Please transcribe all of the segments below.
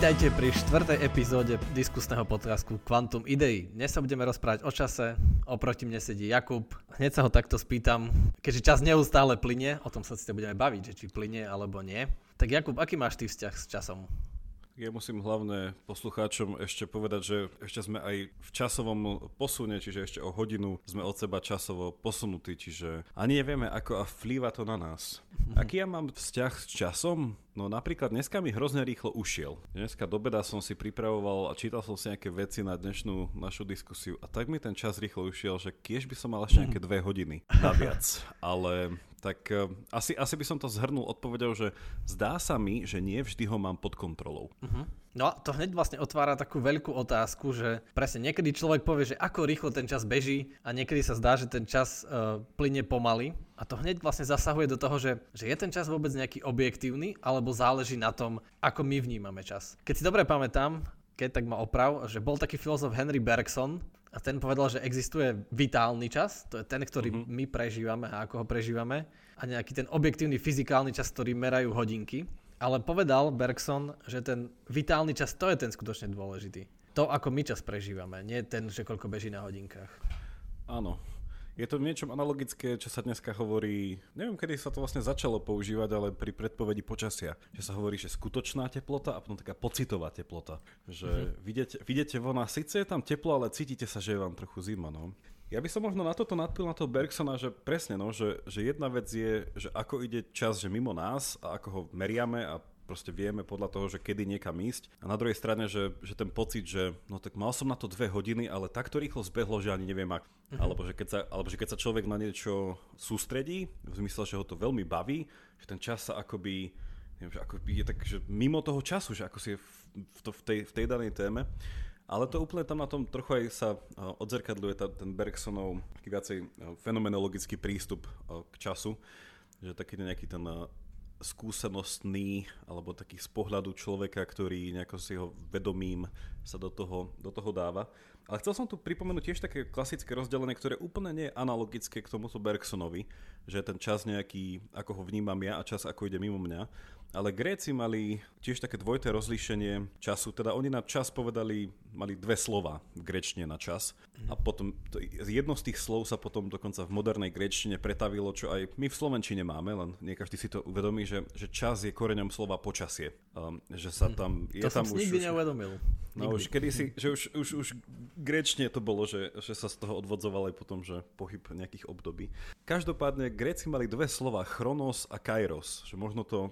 Vítajte pri štvrtej epizóde diskusného podcastu Quantum Idei. Dnes sa budeme rozprávať o čase, oproti mne sedí Jakub. Hneď sa ho takto spýtam, keďže čas neustále plyne, o tom sa si budeme baviť, že či plyne alebo nie. Tak Jakub, aký máš ty vzťah s časom? Ja musím hlavne poslucháčom ešte povedať, že ešte sme aj v časovom posune, čiže ešte o hodinu sme od seba časovo posunutí, čiže ani nevieme, ako a vplýva to na nás. Aký ja mám vzťah s časom? No napríklad dneska mi hrozne rýchlo ušiel. Dneska do beda som si pripravoval a čítal som si nejaké veci na dnešnú našu diskusiu a tak mi ten čas rýchlo ušiel, že kiež by som mal ešte nejaké dve hodiny naviac. Ale tak uh, asi, asi by som to zhrnul odpovedou, že zdá sa mi, že nie vždy ho mám pod kontrolou. Uh-huh. No a to hneď vlastne otvára takú veľkú otázku, že presne niekedy človek povie, že ako rýchlo ten čas beží a niekedy sa zdá, že ten čas uh, plyne pomaly. A to hneď vlastne zasahuje do toho, že, že je ten čas vôbec nejaký objektívny, alebo záleží na tom, ako my vnímame čas. Keď si dobre pamätám, keď tak ma oprav, že bol taký filozof Henry Bergson, a ten povedal, že existuje vitálny čas, to je ten, ktorý uh-huh. my prežívame a ako ho prežívame, a nejaký ten objektívny fyzikálny čas, ktorý merajú hodinky. Ale povedal Bergson, že ten vitálny čas, to je ten skutočne dôležitý. To, ako my čas prežívame, nie ten, že koľko beží na hodinkách. Áno, je to niečo analogické, čo sa dneska hovorí, neviem, kedy sa to vlastne začalo používať, ale pri predpovedi počasia, že sa hovorí, že skutočná teplota a potom taká pocitová teplota. Že mm-hmm. vidíte, vidíte von a síce je tam teplo, ale cítite sa, že je vám trochu zima. No. Ja by som možno na toto nadpil na toho Bergsona, že presne, no, že, že jedna vec je, že ako ide čas, že mimo nás a ako ho meriame a proste vieme podľa toho, že kedy niekam ísť. A na druhej strane, že, že ten pocit, že no tak mal som na to dve hodiny, ale takto rýchlo zbehlo, že ani neviem ak. Uh-huh. Alebo, že keď sa, alebo že keď sa človek na niečo sústredí, v zmysle, že ho to veľmi baví, že ten čas sa akoby, neviem, že akoby je tak, že mimo toho času, že ako si je v, v, to, v, tej, v tej danej téme. Ale to úplne tam na tom trochu aj sa odzrkadľuje ten Bergsonov viacej fenomenologický prístup k času, že taký nejaký ten skúsenostný alebo taký z pohľadu človeka, ktorý nejako si ho vedomím sa do toho, do toho dáva. Ale chcel som tu pripomenúť tiež také klasické rozdelenie, ktoré úplne nie je analogické k tomuto Bergsonovi, že ten čas nejaký, ako ho vnímam ja a čas ako ide mimo mňa. Ale Gréci mali tiež také dvojité rozlíšenie času, teda oni na čas povedali, mali dve slova v grečtine na čas a potom to, jedno z tých slov sa potom dokonca v modernej grečtine pretavilo, čo aj my v Slovenčine máme, len nie každý si to uvedomí, že, že čas je koreňom slova počasie. Um, že sa tam... Je to tam som už, nikdy neuvedomil. No už kedy si, že už, už, už grečne to bolo, že, že sa z toho odvodzoval aj potom, že pohyb nejakých období. Každopádne Gréci mali dve slova, chronos a kairos, že možno to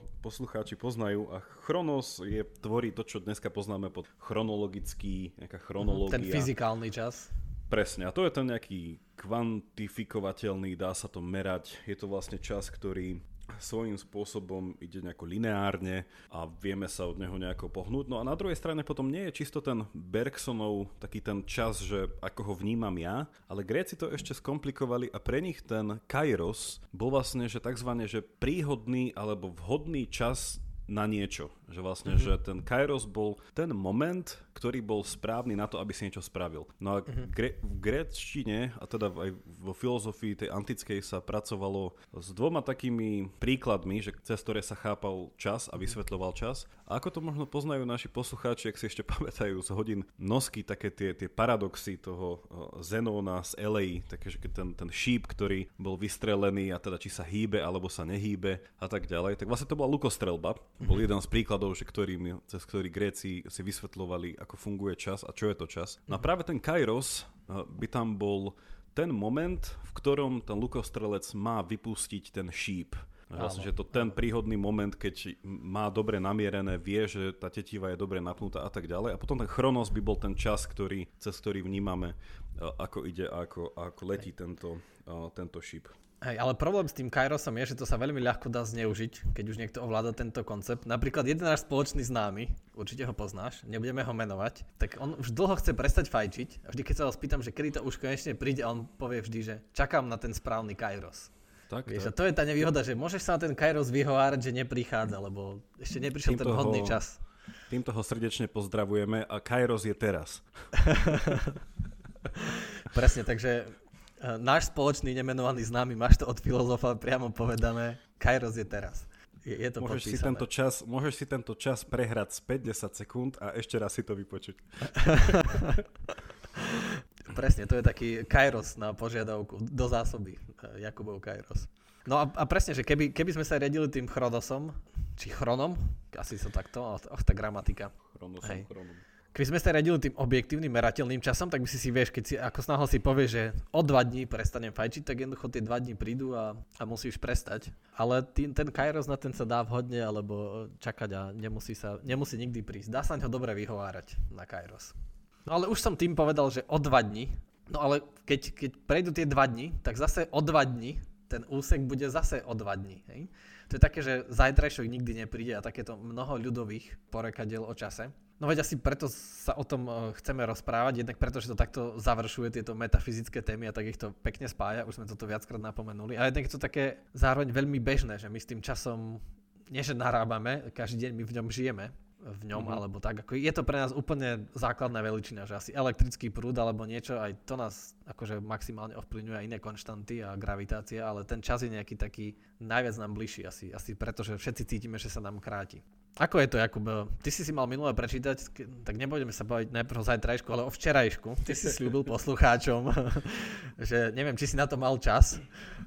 poslucháči poznajú a chronos je, tvorí to, čo dneska poznáme pod chronologický, nejaká chronológia. Ten fyzikálny čas. Presne, a to je ten nejaký kvantifikovateľný, dá sa to merať. Je to vlastne čas, ktorý svojím spôsobom ide nejako lineárne a vieme sa od neho nejako pohnúť. No a na druhej strane potom nie je čisto ten Bergsonov taký ten čas, že ako ho vnímam ja, ale Gréci to ešte skomplikovali a pre nich ten Kairos bol vlastne, že tzv. že príhodný alebo vhodný čas na niečo. Že vlastne, mm-hmm. že ten Kairos bol ten moment, ktorý bol správny na to, aby si niečo spravil. No a mm-hmm. gre- v gréčtine, a teda aj vo filozofii tej antickej sa pracovalo s dvoma takými príkladmi, že cez ktoré sa chápal čas a mhm. vysvetľoval čas. A ako to možno poznajú naši poslucháči, ak si ešte pamätajú z hodín nosky, také tie, tie paradoxy toho Zenóna z Elei, také, že ten, ten šíp, ktorý bol vystrelený a teda či sa hýbe alebo sa nehýbe a tak ďalej, tak vlastne to bola lukostrelba. Bol jeden z príkladov, že ktorým, cez ktorý Gréci si vysvetľovali, ako funguje čas a čo je to čas. No a práve ten Kairos eh, by tam bol ten moment, v ktorom ten lukostrelec má vypustiť ten šíp. Vlastne, že to ten príhodný moment, keď má dobre namierené, vie, že tá tetiva je dobre napnutá a tak ďalej. A potom ten chronos by bol ten čas, ktorý, cez ktorý vnímame, eh, ako ide ako, ako letí tento, eh, tento šíp. Hej, ale problém s tým Kairosom je, že to sa veľmi ľahko dá zneužiť, keď už niekto ovláda tento koncept. Napríklad jeden náš spoločný známy, určite ho poznáš, nebudeme ho menovať, tak on už dlho chce prestať fajčiť a vždy, keď sa ho spýtam, že kedy to už konečne príde, on povie vždy, že čakám na ten správny Kairos. Tak, Vieš, tak. A to je tá nevýhoda, že môžeš sa na ten Kairos vyhovárať, že neprichádza, lebo ešte neprišiel týmto ten vhodný ho, čas. Týmto ho srdečne pozdravujeme a Kairos je teraz. Presne, takže náš spoločný nemenovaný známy, máš to od filozofa priamo povedané, Kairos je teraz. Je, je to môžeš, si tento čas, môžeš si tento čas prehrať z 50 sekúnd a ešte raz si to vypočuť. Presne, to je taký Kairos na požiadavku do zásoby. Eh, Jakubov Kairos. No a, a presne, že keby, keby sme sa riadili tým Chronosom, či Chronom, asi sa takto, oh, tá gramatika. Chronosom, Hej. Chronom. Keby sme sa riadili tým objektívnym merateľným časom, tak by si si vieš, keď si ako snáho si povie, že o dva dní prestanem fajčiť, tak jednoducho tie dva dní prídu a, a musíš prestať. Ale tý, ten Kairos na ten sa dá vhodne alebo čakať a nemusí, sa, nemusí nikdy prísť. Dá sa ho dobre vyhovárať na Kairos. No ale už som tým povedal, že o dva dní. No ale keď, keď prejdú tie dva dní, tak zase o dva dní ten úsek bude zase o dva dní. Hej? To je také, že zajtrajšok nikdy nepríde a takéto mnoho ľudových porekadiel o čase. No veď asi preto sa o tom eh, chceme rozprávať, jednak preto, že to takto završuje tieto metafyzické témy a tak ich to pekne spája, už sme toto viackrát napomenuli. A jednak je to také zároveň veľmi bežné, že my s tým časom nie že narábame, každý deň my v ňom žijeme, v ňom, mm-hmm. alebo tak. Ako je to pre nás úplne základná veličina, že asi elektrický prúd alebo niečo, aj to nás akože maximálne ovplyvňuje aj iné konštanty a gravitácia, ale ten čas je nejaký taký najviac nám bližší asi, asi preto, že všetci cítime, že sa nám kráti. Ako je to, Jakub? Ty si si mal minulé prečítať, tak nebudeme sa baviť najprv o zajtrajšku, ale o včerajšku. Ty si slúbil poslucháčom, že neviem, či si na to mal čas,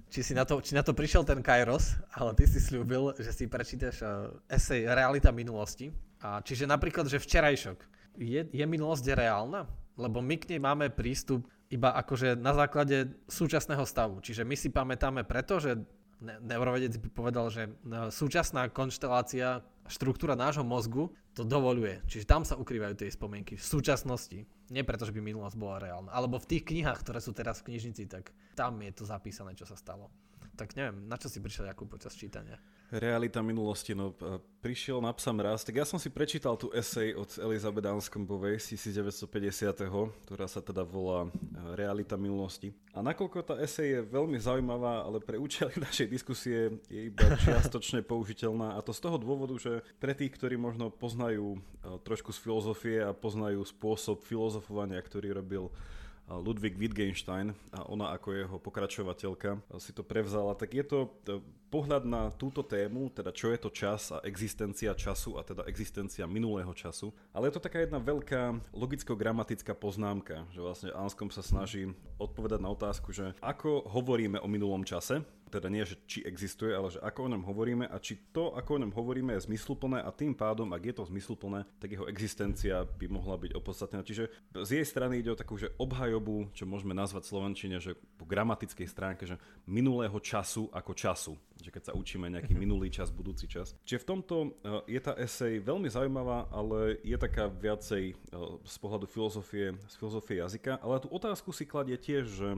či, si na to, či na to prišiel ten Kairos, ale ty si slúbil, že si prečítaš uh, esej Realita minulosti. A čiže napríklad, že včerajšok. Je, je minulosť reálna? Lebo my k nej máme prístup iba akože na základe súčasného stavu. Čiže my si pamätáme preto, že neurovedec by povedal, že e, súčasná konštelácia, štruktúra nášho mozgu to dovoluje. Čiže tam sa ukrývajú tie spomienky v súčasnosti. Nie preto, že by minulosť bola reálna. Alebo v tých knihách, ktoré sú teraz v knižnici, tak tam je to zapísané, čo sa stalo. Tak neviem, na čo si prišiel Jakub počas čítania? Realita minulosti, no prišiel na psam raz, tak ja som si prečítal tú esej od Elizabeth Anscombovej z 1950, ktorá sa teda volá e, Realita minulosti. A nakoľko tá esej je veľmi zaujímavá, ale pre účely našej diskusie je iba čiastočne použiteľná. A to z toho dôvodu, že pre tých, ktorí možno poznajú e, trošku z filozofie a poznajú spôsob filozofovania, ktorý robil Ludwig Wittgenstein a ona ako jeho pokračovateľka si to prevzala, tak je to e, pohľad na túto tému, teda čo je to čas a existencia času a teda existencia minulého času. Ale je to taká jedna veľká logicko-gramatická poznámka, že vlastne Anskom sa snaží odpovedať na otázku, že ako hovoríme o minulom čase, teda nie, že či existuje, ale že ako o ňom hovoríme a či to, ako o ňom hovoríme, je zmysluplné a tým pádom, ak je to zmysluplné, tak jeho existencia by mohla byť opodstatnená. Čiže z jej strany ide o takú, že obhajobu, čo môžeme nazvať Slovenčine, že po gramatickej stránke, že minulého času ako času. Že keď sa učíme nejaký mhm. minulý čas, budúci čas. Čiže v tomto eh, je tá esej veľmi zaujímavá, ale je taká viacej eh, z pohľadu filozofie, z filozofie jazyka. Ale tú otázku si kladie tiež, že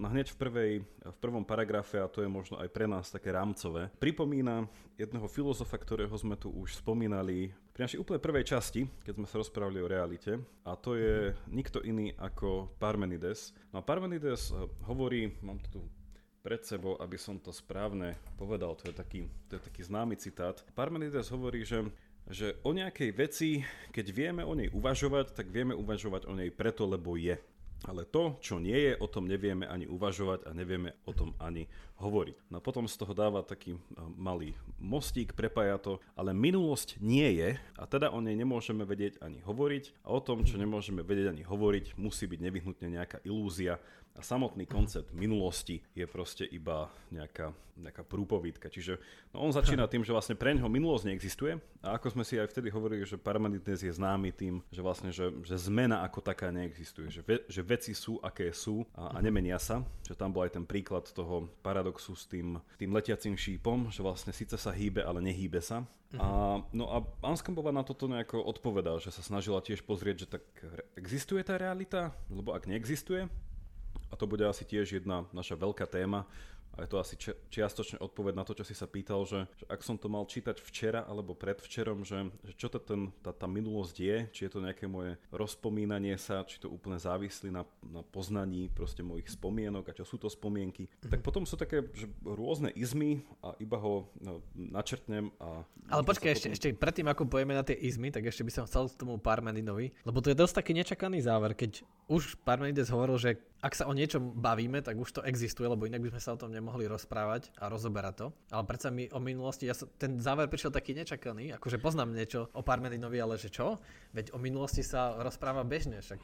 ona hneď v, prvej, v prvom paragrafe, a to je možno aj pre nás také rámcové, pripomína jedného filozofa, ktorého sme tu už spomínali pri našej úplne prvej časti, keď sme sa rozprávali o realite, a to je nikto iný ako Parmenides. No a Parmenides eh, hovorí, mám tu pred sebou, aby som to správne povedal, to je taký, to je taký známy citát. Parmenides hovorí, že že o nejakej veci, keď vieme o nej uvažovať, tak vieme uvažovať o nej preto, lebo je. Ale to, čo nie je, o tom nevieme ani uvažovať a nevieme o tom ani hovoriť. No potom z toho dáva taký e, malý mostík, prepája to, ale minulosť nie je a teda o nej nemôžeme vedieť ani hovoriť a o tom, čo nemôžeme vedieť ani hovoriť, musí byť nevyhnutne nejaká ilúzia a samotný koncept minulosti je proste iba nejaká, nejaká prúpovídka. Čiže no on začína tým, že vlastne pre ňoho minulosť neexistuje a ako sme si aj vtedy hovorili, že Parmenides je známy tým, že vlastne, že, že zmena ako taká neexistuje, že, ve, že veci sú, aké sú a, a nemenia sa. Že tam bol aj ten príklad toho paradoxu s tým, tým letiacim šípom, že vlastne síce sa hýbe, ale nehýbe sa. A, no a Anskambova na toto nejako odpovedal, že sa snažila tiež pozrieť, že tak existuje tá realita, lebo ak neexistuje, a to bude asi tiež jedna naša veľká téma, a je to asi čiastočne odpoveď na to, čo si sa pýtal, že, že ak som to mal čítať včera alebo predvčerom, že, že čo to ten, tá, tá minulosť je, či je to nejaké moje rozpomínanie sa, či to úplne závislí na, na poznaní proste mojich spomienok a čo sú to spomienky. Mm-hmm. Tak potom sú také že rôzne izmy a iba ho no, načrtnem a... Ale počkaj, ešte, potom... ešte predtým, ako pojeme na tie izmy, tak ešte by som chcel k tomu Parmeninovi, lebo to je dosť taký nečakaný záver, keď už Parmenides hovoril, že ak sa o niečom bavíme, tak už to existuje, lebo inak by sme sa o tom nemohli rozprávať a rozoberať to. Ale predsa mi o minulosti, ja som, ten záver prišiel taký nečakaný, akože poznám niečo o Parmenidovi, ale že čo? Veď o minulosti sa rozpráva bežne, však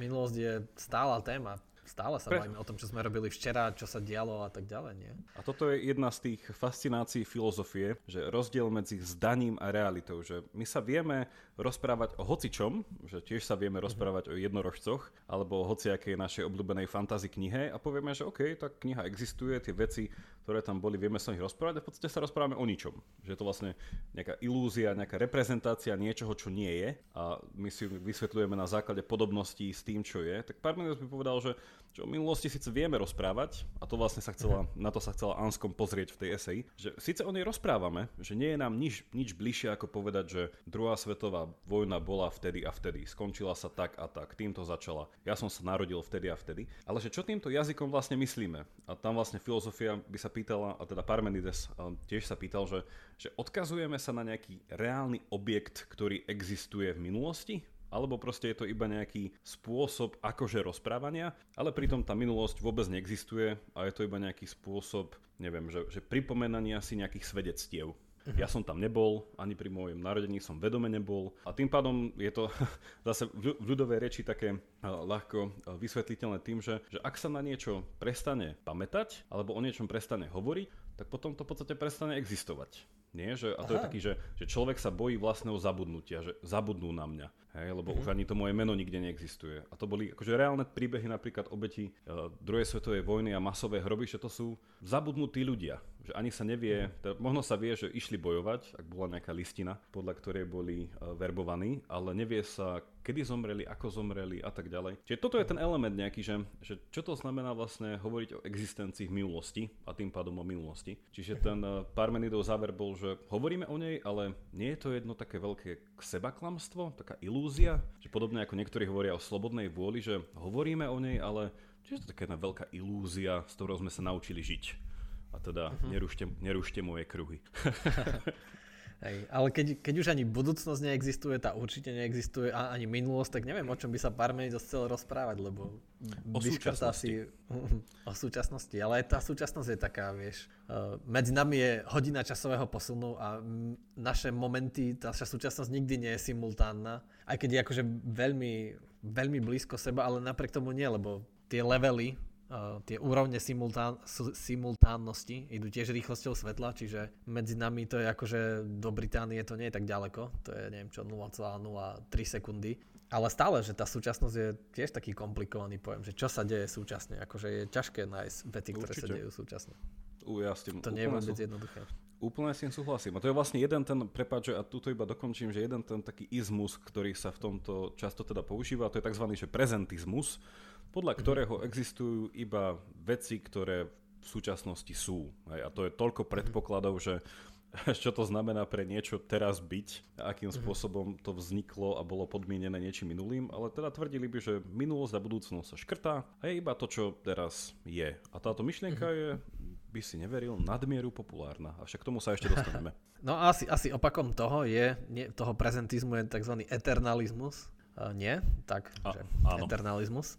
minulosť je stála téma. Stále sa Pre... bavíme o tom, čo sme robili včera, čo sa dialo a tak ďalej, nie? A toto je jedna z tých fascinácií filozofie, že rozdiel medzi zdaním a realitou, že my sa vieme rozprávať o hocičom, že tiež sa vieme rozprávať o jednorožcoch, alebo o hociakej našej obľúbenej fantasy knihe a povieme, že OK, tá kniha existuje, tie veci, ktoré tam boli, vieme sa o nich rozprávať a v podstate sa rozprávame o ničom. Že je to vlastne nejaká ilúzia, nejaká reprezentácia niečoho, čo nie je a my si vysvetľujeme na základe podobností s tým, čo je. Tak Parmenides by povedal, že, že o minulosti síce vieme rozprávať a to vlastne sa chcela, mhm. na to sa chcela Anskom pozrieť v tej eseji, že síce o nej rozprávame, že nie je nám nič, nič bližšie ako povedať, že druhá svetová vojna bola vtedy a vtedy, skončila sa tak a tak, týmto začala. Ja som sa narodil vtedy a vtedy. Ale že čo týmto jazykom vlastne myslíme? A tam vlastne filozofia by sa pýtala, a teda Parmenides tiež sa pýtal, že, že odkazujeme sa na nejaký reálny objekt, ktorý existuje v minulosti? Alebo proste je to iba nejaký spôsob akože rozprávania, ale pritom tá minulosť vôbec neexistuje a je to iba nejaký spôsob, neviem, že, že pripomenania si nejakých svedectiev. Ja som tam nebol, ani pri mojom narodení som vedome nebol a tým pádom je to zase v ľudovej reči také eh, ľahko eh, vysvetliteľné tým, že, že ak sa na niečo prestane pamätať alebo o niečom prestane hovoriť, tak potom to v podstate prestane existovať. Nie? Že, a to Aha. je taký, že, že človek sa bojí vlastného zabudnutia, že zabudnú na mňa. Hej, lebo mm-hmm. už ani to moje meno nikde neexistuje. A to boli akože reálne príbehy napríklad obeti uh, druhej svetovej vojny a masové hroby, že to sú zabudnutí ľudia. Že ani sa nevie, teda, možno sa vie, že išli bojovať, ak bola nejaká listina, podľa ktorej boli uh, verbovaní, ale nevie sa, kedy zomreli, ako zomreli a tak ďalej. Čiže toto je ten element nejaký, že, že čo to znamená vlastne hovoriť o existencii minulosti a tým pádom o minulosti. Čiže ten uh, Parmenidov záver bol, že hovoríme o nej, ale nie je to jedno také veľké sebaklamstvo, taká ilúzia, že podobne ako niektorí hovoria o slobodnej vôli, že hovoríme o nej, ale čiže to taká jedna veľká ilúzia, s ktorou sme sa naučili žiť. A teda uh-huh. nerušte, nerušte moje kruhy. Hej, ale keď, keď už ani budúcnosť neexistuje, tá určite neexistuje a ani minulosť, tak neviem, o čom by sa Parmenides chcel rozprávať, lebo o súčasnosti. Si, o súčasnosti, ale tá súčasnosť je taká, vieš, uh, medzi nami je hodina časového posunu a naše momenty, tá naša súčasnosť nikdy nie je simultánna, aj keď je akože veľmi, veľmi blízko seba, ale napriek tomu nie, lebo tie levely Uh, tie úrovne simultán, simultánnosti idú tiež rýchlosťou svetla, čiže medzi nami to je akože do Británie to nie je tak ďaleko, to je neviem čo 0,03 sekundy. Ale stále, že tá súčasnosť je tiež taký komplikovaný pojem, že čo sa deje súčasne, akože je ťažké nájsť vety, ktoré Určite. sa dejú súčasne. U, ja s tým to nie je vôbec sú... jednoduché. Úplne s tým súhlasím. A to je vlastne jeden ten, prepáč, a tuto iba dokončím, že jeden ten taký izmus, ktorý sa v tomto často teda používa, to je tzv. Že prezentizmus, podľa mhm. ktorého existujú iba veci, ktoré v súčasnosti sú. A to je toľko mhm. predpokladov, že čo to znamená pre niečo teraz byť, akým mhm. spôsobom to vzniklo a bolo podmienené niečím minulým, ale teda tvrdili by, že minulosť a budúcnosť sa škrtá a je iba to, čo teraz je. A táto myšlienka je, by si neveril, nadmieru populárna. A však k tomu sa ešte dostaneme. No asi, asi opakom toho je, nie, toho prezentizmu je tzv. eternalizmus. Uh, nie? Tak, a, že áno. eternalizmus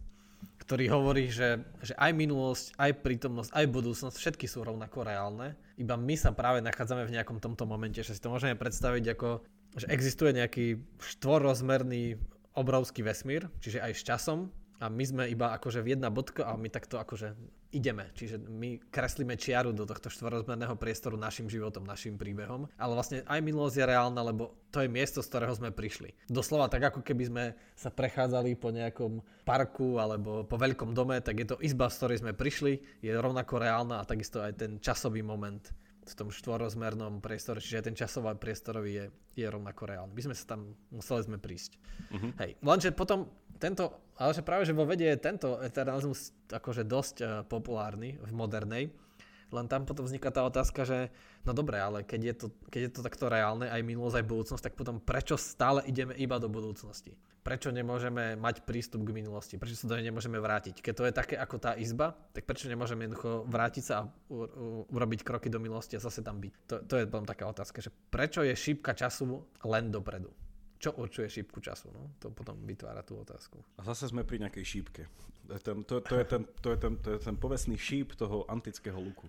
ktorý hovorí, že, že aj minulosť, aj prítomnosť, aj budúcnosť, všetky sú rovnako reálne. Iba my sa práve nachádzame v nejakom tomto momente, že si to môžeme predstaviť ako, že existuje nejaký štvorrozmerný obrovský vesmír, čiže aj s časom, a my sme iba akože v jedna bodka a my takto akože ideme. Čiže my kreslíme čiaru do tohto štvorozmerného priestoru našim životom, našim príbehom. Ale vlastne aj minulosť je reálna, lebo to je miesto, z ktorého sme prišli. Doslova tak, ako keby sme sa prechádzali po nejakom parku alebo po veľkom dome, tak je to izba, z ktorej sme prišli, je rovnako reálna a takisto aj ten časový moment v tom štvorozmernom priestore, čiže aj ten časový priestorový je, je rovnako reálny. My sme sa tam, museli sme prísť. Uh-huh. Hej, lenže potom tento, ale že práve, že vo vede je tento eternalizmus akože dosť uh, populárny v modernej, len tam potom vzniká tá otázka, že no dobre, ale keď je, to, keď je to takto reálne, aj minulosť, aj budúcnosť, tak potom prečo stále ideme iba do budúcnosti? Prečo nemôžeme mať prístup k minulosti? Prečo sa do nej nemôžeme vrátiť? Keď to je také ako tá izba, tak prečo nemôžeme jednoducho vrátiť sa a u, u, urobiť kroky do minulosti a zase tam byť? To, to je potom taká otázka, že prečo je šípka času len dopredu? Čo určuje šípku času? No? To potom vytvára tú otázku. A zase sme pri nejakej šípke. Ten, to, to je ten, to je ten, to je ten povestný šíp toho antického luku.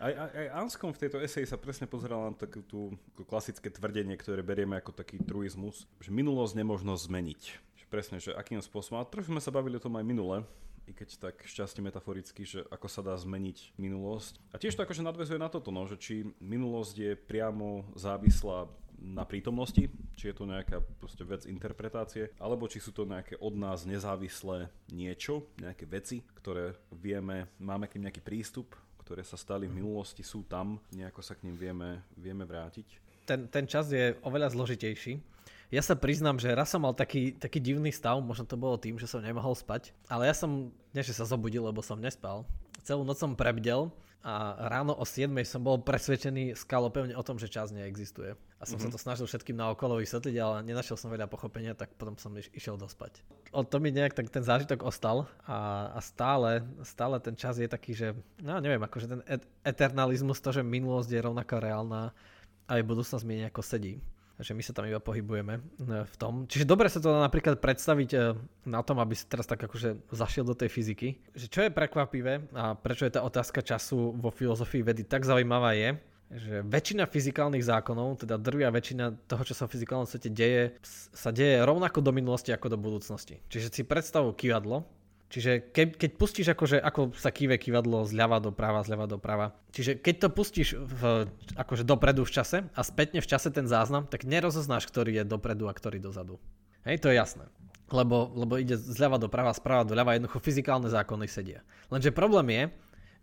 Aj, aj, aj Anskom v tejto eseji sa presne pozeral na takú tú klasické tvrdenie, ktoré berieme ako taký truizmus, že minulosť nemožno zmeniť. Že presne, že akým spôsobom. A trošku sme sa bavili o tom aj minule, i keď tak šťastie metaforicky, že ako sa dá zmeniť minulosť. A tiež to akože nadvezuje na toto, no, že či minulosť je priamo závislá na prítomnosti, či je to nejaká proste vec interpretácie, alebo či sú to nejaké od nás nezávislé niečo, nejaké veci, ktoré vieme, máme k nim nejaký prístup, ktoré sa stali v minulosti, sú tam, nejako sa k nim vieme, vieme vrátiť. Ten, ten čas je oveľa zložitejší. Ja sa priznám, že raz som mal taký, taký divný stav, možno to bolo tým, že som nemohol spať, ale ja som, nie že sa zobudil, lebo som nespal, celú noc som prebdel a ráno o 7 som bol presvedčený skalopevne o tom, že čas neexistuje. A som mm-hmm. sa mhm. to snažil všetkým na okolo vysvetliť, ale nenašiel som veľa pochopenia, tak potom som iš- išiel dospať. O to mi nejak tak ten zážitok ostal a, a stále, stále ten čas je taký, že no neviem, akože ten et- eternalizmus, to, že minulosť je rovnako reálna, aj budúcnosť mi nejako sedí že my sa tam iba pohybujeme e, v tom. Čiže dobre sa to dá napríklad predstaviť e, na tom, aby si teraz tak akože zašiel do tej fyziky. Že čo je prekvapivé a prečo je tá otázka času vo filozofii vedy tak zaujímavá je, že väčšina fyzikálnych zákonov, teda drvia väčšina toho, čo sa v fyzikálnom svete deje, sa deje rovnako do minulosti ako do budúcnosti. Čiže si predstavu kývadlo, Čiže ke, keď pustíš akože, ako sa kýve kývadlo zľava doprava, zľava doprava. Čiže keď to pustíš v, akože dopredu v čase a spätne v čase ten záznam, tak nerozoznáš, ktorý je dopredu a ktorý dozadu. Hej, to je jasné. Lebo, lebo ide zľava doprava, sprava doľava, jednoducho fyzikálne zákony sedia. Lenže problém je,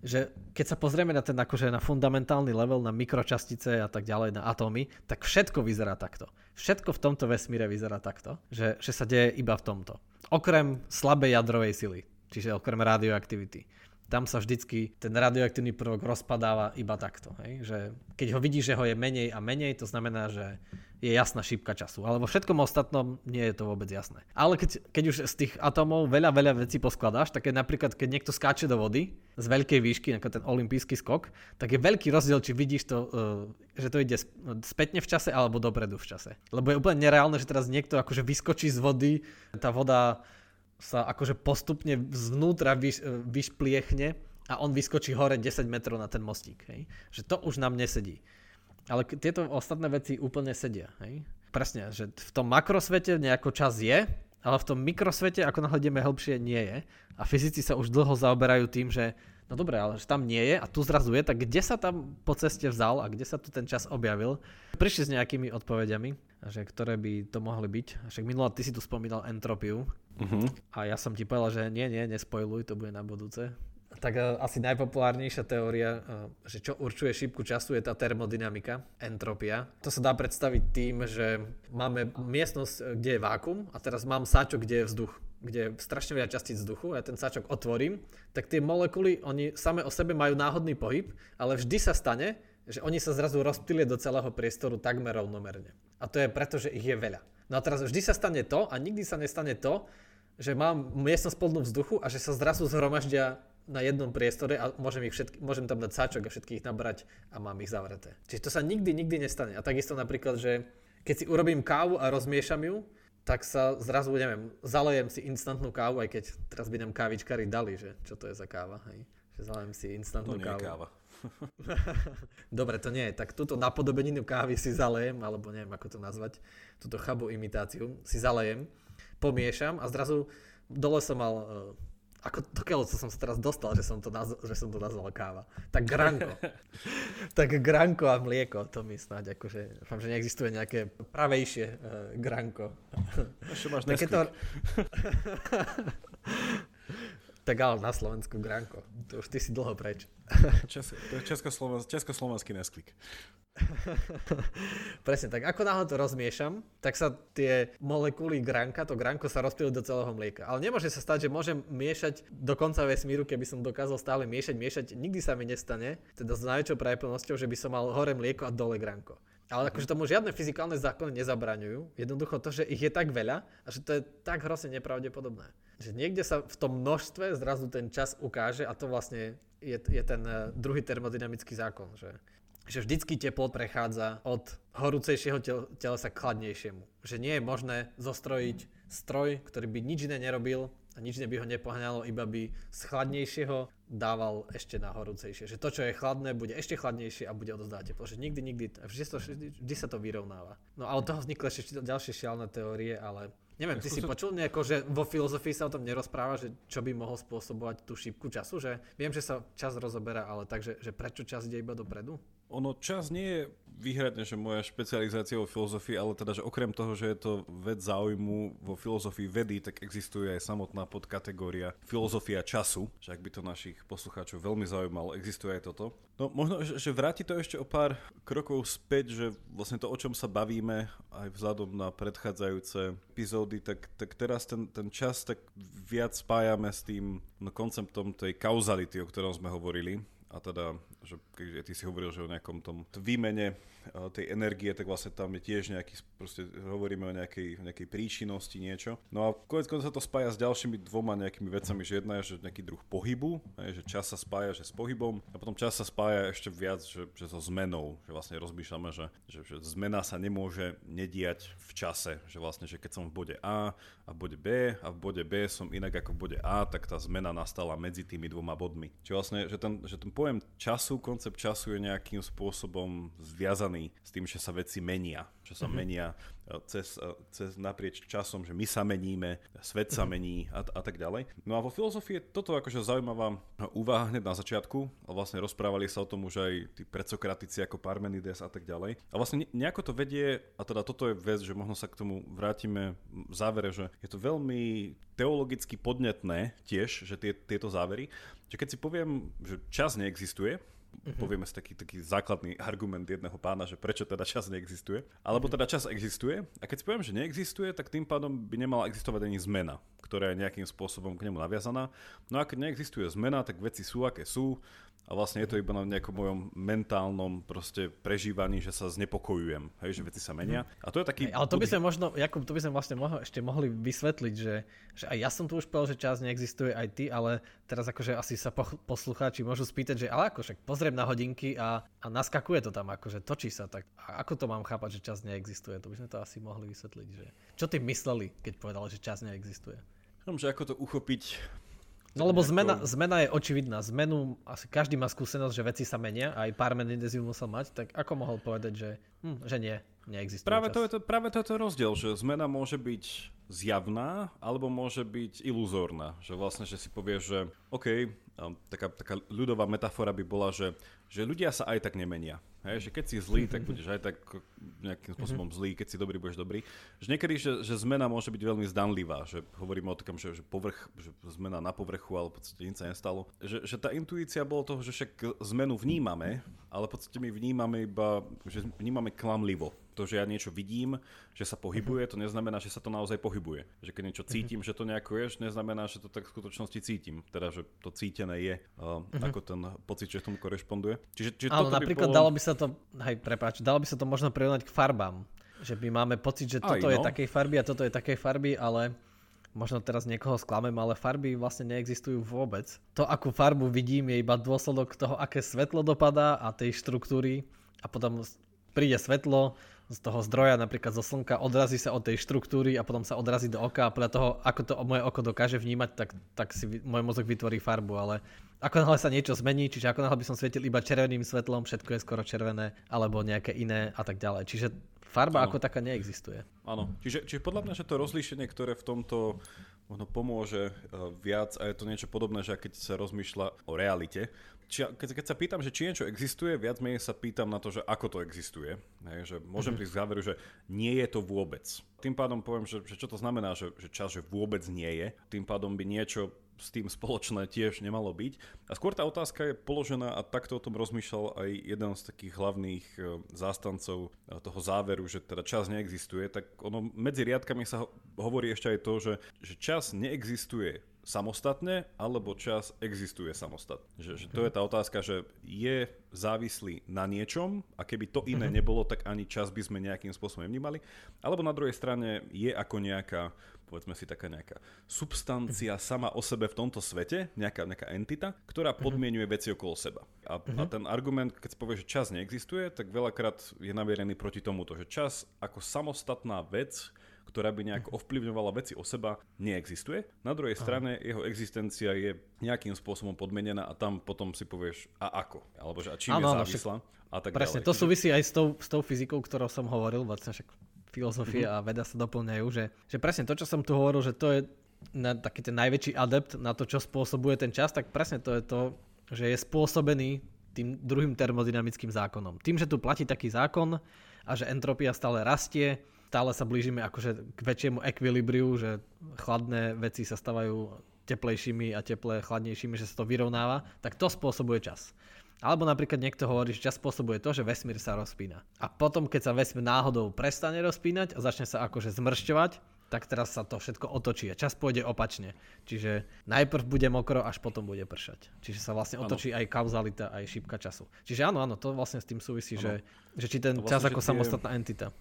že keď sa pozrieme na ten akože na fundamentálny level, na mikročastice a tak ďalej, na atómy, tak všetko vyzerá takto. Všetko v tomto vesmíre vyzerá takto, že, že sa deje iba v tomto. Okrem slabej jadrovej sily, čiže okrem radioaktivity. Tam sa vždycky ten radioaktívny prvok rozpadáva iba takto. Hej? Že keď ho vidíš, že ho je menej a menej, to znamená, že je jasná šípka času. Ale vo všetkom ostatnom nie je to vôbec jasné. Ale keď, keď už z tých atómov veľa, veľa vecí poskladáš, tak je napríklad, keď niekto skáče do vody z veľkej výšky, ako ten olimpijský skok, tak je veľký rozdiel, či vidíš to, uh, že to ide spätne v čase alebo dopredu v čase. Lebo je úplne nereálne, že teraz niekto akože vyskočí z vody, tá voda sa akože postupne zvnútra vyš, vyšpliechne a on vyskočí hore 10 metrov na ten mostík. Hej? Že to už nám nesedí. Ale tieto ostatné veci úplne sedia. Hej? Presne, že v tom makrosvete nejako čas je, ale v tom mikrosvete, ako nahľadíme hĺbšie, nie je. A fyzici sa už dlho zaoberajú tým, že no dobre, ale že tam nie je a tu zrazu je, tak kde sa tam po ceste vzal a kde sa tu ten čas objavil? Prišli s nejakými odpovediami, že ktoré by to mohli byť. Však minulá ty si tu spomínal entropiu, Uh-huh. A ja som ti povedal, že nie, nie, nespojluj, to bude na budúce. Tak uh, asi najpopulárnejšia teória, uh, že čo určuje šípku času, je tá termodynamika, entropia. To sa dá predstaviť tým, že máme miestnosť, kde je vákum a teraz mám sáčok, kde je vzduch kde je strašne veľa častíc vzduchu ja ten sáčok otvorím, tak tie molekuly, oni same o sebe majú náhodný pohyb, ale vždy sa stane, že oni sa zrazu rozptýlia do celého priestoru takmer rovnomerne. A to je preto, že ich je veľa. No a teraz vždy sa stane to a nikdy sa nestane to, že mám miestnosť plnú vzduchu a že sa zrazu zhromaždia na jednom priestore a môžem, ich všetky, môžem tam dať sáčok a všetkých nabrať a mám ich zavreté. Čiže to sa nikdy, nikdy nestane. A takisto napríklad, že keď si urobím kávu a rozmiešam ju, tak sa zrazu, neviem, zalejem si instantnú kávu, aj keď teraz by nám kávičkári dali, že čo to je za káva, hej. Že zalejem si instantnú to kávu. Nie je káva. Dobre, to nie je. Tak túto napodobeninu kávy si zalejem, alebo neviem, ako to nazvať, túto chabú imitáciu si zalejem pomiešam a zrazu dole som mal uh, ako to co som sa teraz dostal, že som to, nazval, že som to nazval káva. Tak granko. tak granko a mlieko, to mi snáď akože, dúfam, že neexistuje nejaké pravejšie uh, granko. Ešte máš to... Tak ale na Slovensku Granko. To už ty si dlho preč. Čes, Československý, Československý Neskvik. Presne tak. Ako náhle to rozmiešam, tak sa tie molekuly granka, to granko sa rozpíli do celého mlieka. Ale nemôže sa stať, že môžem miešať do konca vesmíru, keby som dokázal stále miešať, miešať. Nikdy sa mi nestane, teda s najväčšou pravdepodobnosťou, že by som mal hore mlieko a dole granko. Ale akože tomu žiadne fyzikálne zákony nezabraňujú. Jednoducho to, že ich je tak veľa a že to je tak hrozne nepravdepodobné že niekde sa v tom množstve zrazu ten čas ukáže a to vlastne je, je ten eh, druhý termodynamický zákon, že že vždycky teplo prechádza od horúcejšieho telesa k chladnejšiemu. Že nie je možné zostrojiť stroj, ktorý by nič iné nerobil a nič by ho nepohňalo, iba by z chladnejšieho dával ešte na horúcejšie. Že to, čo je chladné, bude ešte chladnejšie a bude odozdávať teplo. Že nikdy, nikdy, vždy, to, vždy, vždy sa to vyrovnáva. No ale od toho vznikli ešte ďalšie šialné teórie, ale Neviem, ty si počul nejako, že vo filozofii sa o tom nerozpráva, že čo by mohol spôsobovať tú šípku času, že viem, že sa čas rozoberá, ale takže, že prečo čas ide iba dopredu? Ono čas nie je výhradne, že moja špecializácia vo filozofii, ale teda, že okrem toho, že je to ved záujmu vo filozofii vedy, tak existuje aj samotná podkategória filozofia času, že ak by to našich poslucháčov veľmi zaujímalo, existuje aj toto. No možno, že, vráti to ešte o pár krokov späť, že vlastne to, o čom sa bavíme, aj vzhľadom na predchádzajúce epizódy, tak, tak teraz ten, ten čas tak viac spájame s tým no, konceptom tej kauzality, o ktorom sme hovorili, a teda, že keď ty si hovoril, že o nejakom tom výmene tej energie, tak vlastne tam je tiež nejaký, proste hovoríme o nejakej, nejakej príčinnosti, niečo. No a konec sa to spája s ďalšími dvoma nejakými vecami, že jedna je, že nejaký druh pohybu, že čas sa spája že s pohybom a potom čas sa spája ešte viac, že, že so zmenou, že vlastne rozmýšľame, že, že, že zmena sa nemôže nediať v čase, že vlastne, že keď som v bode A a v bode B a v bode B som inak ako v bode A, tak tá zmena nastala medzi tými dvoma bodmi. Čiže vlastne, že ten, že ten pojem času, koncept času je nejakým spôsobom zviazaný s tým, že sa veci menia. Že sa mm-hmm. menia e, cez, e, cez naprieč časom, že my sa meníme, svet sa mhm. mení a, a tak ďalej. No a vo filozofii je toto akože zaujímavá úvaha hneď na začiatku. A vlastne rozprávali sa o tom už aj tí predsokratici ako Parmenides a tak ďalej. A vlastne nejako to vedie, a teda toto je vec, že možno sa k tomu vrátime v závere, že je to veľmi teologicky podnetné tiež, že tie, tieto závery, že keď si poviem, že čas neexistuje, Uh-huh. Povieme si taký, taký základný argument jedného pána, že prečo teda čas neexistuje. Alebo teda čas existuje. A keď si poviem, že neexistuje, tak tým pádom by nemala existovať ani zmena, ktorá je nejakým spôsobom k nemu naviazaná. No a keď neexistuje zmena, tak veci sú, aké sú. A vlastne je to iba na nejakom mojom mentálnom proste prežívaní, že sa znepokojujem, hej, že veci sa menia. A to je taký... Ale to by sme možno, Jakub, to by sme vlastne mohli, ešte mohli vysvetliť, že, že aj ja som tu už povedal, že čas neexistuje aj ty, ale teraz akože asi sa poslucháči môžu spýtať, že ale ako však pozriem na hodinky a, a naskakuje to tam, akože točí sa, tak a ako to mám chápať, že čas neexistuje? To by sme to asi mohli vysvetliť, že čo ty mysleli, keď povedali, že čas neexistuje? Že ako to uchopiť No lebo zmena, zmena je očividná. Zmenu, asi každý má skúsenosť, že veci sa menia, aj pár Menendez ju musel mať, tak ako mohol povedať, že, hm, že nie, neexistuje práve čas. To je to, práve to je to rozdiel, že zmena môže byť zjavná, alebo môže byť iluzórna. Že vlastne, že si povie, že OK, taká, taká ľudová metafora by bola, že, že ľudia sa aj tak nemenia. Hej, že keď si zlý, tak budeš aj tak nejakým spôsobom mhm. zlý, keď si dobrý, budeš dobrý. Že niekedy, že, že zmena môže byť veľmi zdanlivá, že hovoríme o takom, že, že, povrch, že zmena na povrchu, ale v podstate nič sa nestalo. Že, že tá intuícia bolo toho, že však zmenu vnímame, ale v podstate my vnímame iba, že vnímame klamlivo to, že ja niečo vidím, že sa pohybuje, to neznamená, že sa to naozaj pohybuje. Že keď niečo cítim, že to nejako je, neznamená, že to tak v skutočnosti cítim. Teda, že to cítené je, uh, uh-huh. ako ten pocit, že tomu korešponduje. Čiže, čiže Ale napríklad by bolo... dalo by sa to, hej, prepáč, dalo by sa to možno prirovnať k farbám. Že my máme pocit, že toto Aj, no. je takej farby a toto je takej farby, ale možno teraz niekoho sklamem, ale farby vlastne neexistujú vôbec. To, akú farbu vidím, je iba dôsledok toho, aké svetlo dopadá a tej štruktúry a potom príde svetlo, z toho zdroja, napríklad zo slnka, odrazí sa od tej štruktúry a potom sa odrazí do oka a podľa toho, ako to moje oko dokáže vnímať, tak, tak si môj mozog vytvorí farbu, ale ako náhle sa niečo zmení, čiže ako náhle by som svietil iba červeným svetlom, všetko je skoro červené, alebo nejaké iné a tak ďalej. Čiže farba ano. ako taká neexistuje. Áno, čiže, čiže podľa mňa, že to rozlíšenie, ktoré v tomto možno pomôže uh, viac a je to niečo podobné, že keď sa rozmýšľa o realite, či, keď, keď sa pýtam, že či niečo existuje, viac menej sa pýtam na to, že ako to existuje. Hej, že môžem mm-hmm. prísť k záveru, že nie je to vôbec. Tým pádom poviem, že, že čo to znamená, že, že čas, že vôbec nie je. Tým pádom by niečo s tým spoločné tiež nemalo byť. A skôr tá otázka je položená a takto o tom rozmýšľal aj jeden z takých hlavných e, zástancov e, toho záveru, že teda čas neexistuje, tak ono medzi riadkami sa hovorí ešte aj to, že, že čas neexistuje samostatne, alebo čas existuje samostatne. Že, že to je tá otázka, že je závislý na niečom a keby to iné mm-hmm. nebolo, tak ani čas by sme nejakým spôsobom vnímali. Alebo na druhej strane je ako nejaká povedzme si taká nejaká substancia sama o sebe v tomto svete, nejaká, nejaká entita, ktorá mhm. podmienuje veci okolo seba. A, a mhm. ten argument, keď povie, že čas neexistuje, tak veľakrát je namierený proti tomuto, že čas ako samostatná vec, ktorá by nejak mhm. ovplyvňovala veci o seba, neexistuje. Na druhej strane jeho existencia je nejakým spôsobom podmenená a tam potom si povieš a ako, alebo že a čím ano, je závislá. A tak presne, ďalej. to súvisí aj s tou, s tou fyzikou, ktorou som hovoril, vlastne však filozofie mm-hmm. a veda sa doplňajú, že, že presne to, čo som tu hovoril, že to je na, taký ten najväčší adept na to, čo spôsobuje ten čas, tak presne to je to, že je spôsobený tým druhým termodynamickým zákonom. Tým, že tu platí taký zákon a že entropia stále rastie, stále sa blížime akože k väčšiemu ekvilibriu, že chladné veci sa stávajú teplejšími a teplé chladnejšími, že sa to vyrovnáva, tak to spôsobuje čas. Alebo napríklad niekto hovorí, že čas spôsobuje to, že vesmír sa rozpína. A potom, keď sa vesmír náhodou prestane rozpínať a začne sa akože zmršťovať, tak teraz sa to všetko otočí a čas pôjde opačne. Čiže najprv bude mokro, až potom bude pršať. Čiže sa vlastne otočí ano. aj kauzalita, aj šípka času. Čiže áno, áno, to vlastne s tým súvisí, že, že či ten vlastne, čas ako tie... samostatná entita.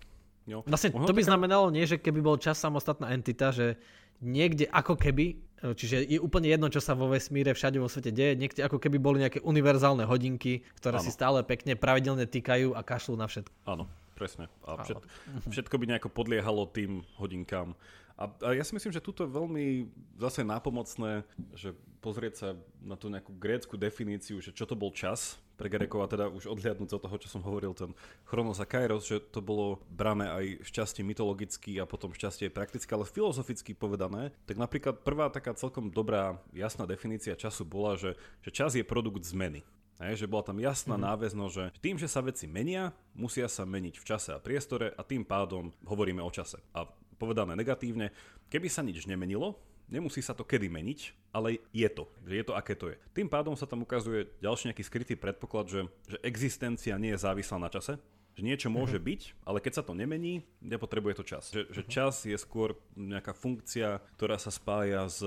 Jo. Vlastne to by znamenalo nie, že keby bol čas samostatná entita, že niekde ako keby, čiže je úplne jedno, čo sa vo vesmíre všade vo svete deje, niekde ako keby boli nejaké univerzálne hodinky, ktoré ano. si stále pekne pravidelne týkajú a kašľú na všetko. Áno, presne. A všet, všetko by nejako podliehalo tým hodinkám. A, a ja si myslím, že tuto je veľmi zase nápomocné, že pozrieť sa na tú nejakú grécku definíciu, že čo to bol čas pre Grekov a teda už odhliadnúť od toho, čo som hovoril, ten Chronos a Kairos, že to bolo brané aj šťastie mytologicky a potom šťastie praktické, ale filozoficky povedané, tak napríklad prvá taká celkom dobrá, jasná definícia času bola, že, že čas je produkt zmeny. Hej, že bola tam jasná mm-hmm. náväznosť, že tým, že sa veci menia, musia sa meniť v čase a priestore a tým pádom hovoríme o čase. A povedané negatívne, keby sa nič nemenilo, Nemusí sa to kedy meniť, ale je to, že je to aké to je. Tým pádom sa tam ukazuje ďalší nejaký skrytý predpoklad, že, že existencia nie je závislá na čase, že niečo môže uh-huh. byť, ale keď sa to nemení, nepotrebuje to čas. Že, že čas je skôr nejaká funkcia, ktorá sa spája s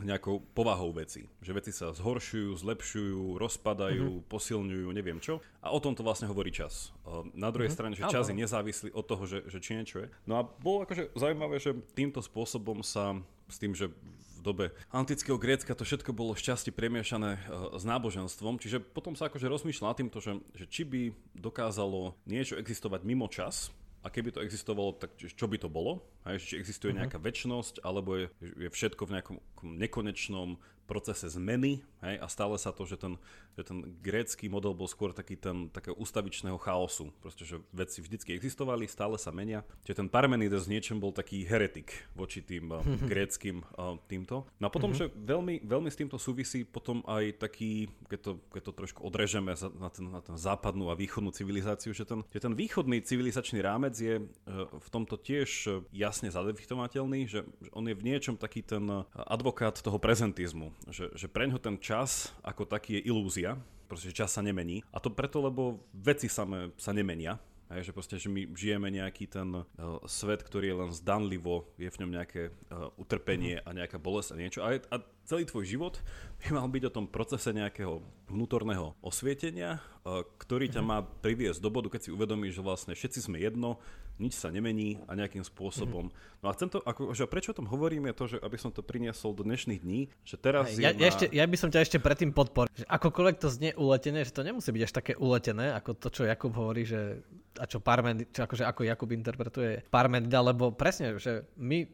nejakou povahou veci. Že veci sa zhoršujú, zlepšujú, rozpadajú, uh-huh. posilňujú, neviem čo. A o tom to vlastne hovorí čas. Na druhej uh-huh. strane, že čas je nezávislý od toho, že, že či niečo je. No a bolo akože zaujímavé, že týmto spôsobom sa s tým, že v dobe antického Grécka to všetko bolo šťastie premiešané e, s náboženstvom, čiže potom sa akože rozmýšľa týmto, že, že či by dokázalo niečo existovať mimo čas, a keby to existovalo, tak čo by to bolo? Hej, či existuje mhm. nejaká väčšnosť, alebo je, je všetko v nejakom nekonečnom procese zmeny hej, a stále sa to, že ten, že ten grécky model bol skôr taký ten takého ustavičného chaosu. Proste, že veci vždycky existovali, stále sa menia. Čiže ten Parmenides v niečom bol taký heretik voči tým uh, gréckým uh, týmto. No a potom, mm-hmm. že veľmi, veľmi s týmto súvisí potom aj taký, keď to, keď to trošku odrežeme na ten, na ten západnú a východnú civilizáciu, že ten, že ten východný civilizačný rámec je uh, v tomto tiež jasne zadefinovateľný, že, že on je v niečom taký ten advokát toho prezentizmu že, že preňho ten čas ako taký je ilúzia, proste čas sa nemení. A to preto, lebo veci samé sa nemenia. Hej, že proste, že my žijeme nejaký ten uh, svet, ktorý je len zdanlivo, je v ňom nejaké uh, utrpenie a nejaká bolesť a niečo. A, a celý tvoj život by mal byť o tom procese nejakého vnútorného osvietenia, uh, ktorý ťa mhm. má priviesť do bodu, keď si uvedomíš, že vlastne všetci sme jedno, nič sa nemení a nejakým spôsobom. Mm-hmm. No a chcem to, ako, že prečo o tom hovorím je to, že aby som to priniesol do dnešných dní, že teraz je ja, na... ešte, ja by som ťa ešte predtým podporil, že akokoľvek to znie uletené, že to nemusí byť až také uletené, ako to, čo Jakub hovorí, že a čo Parmen, čo akože ako Jakub interpretuje Parmenida, lebo presne, že my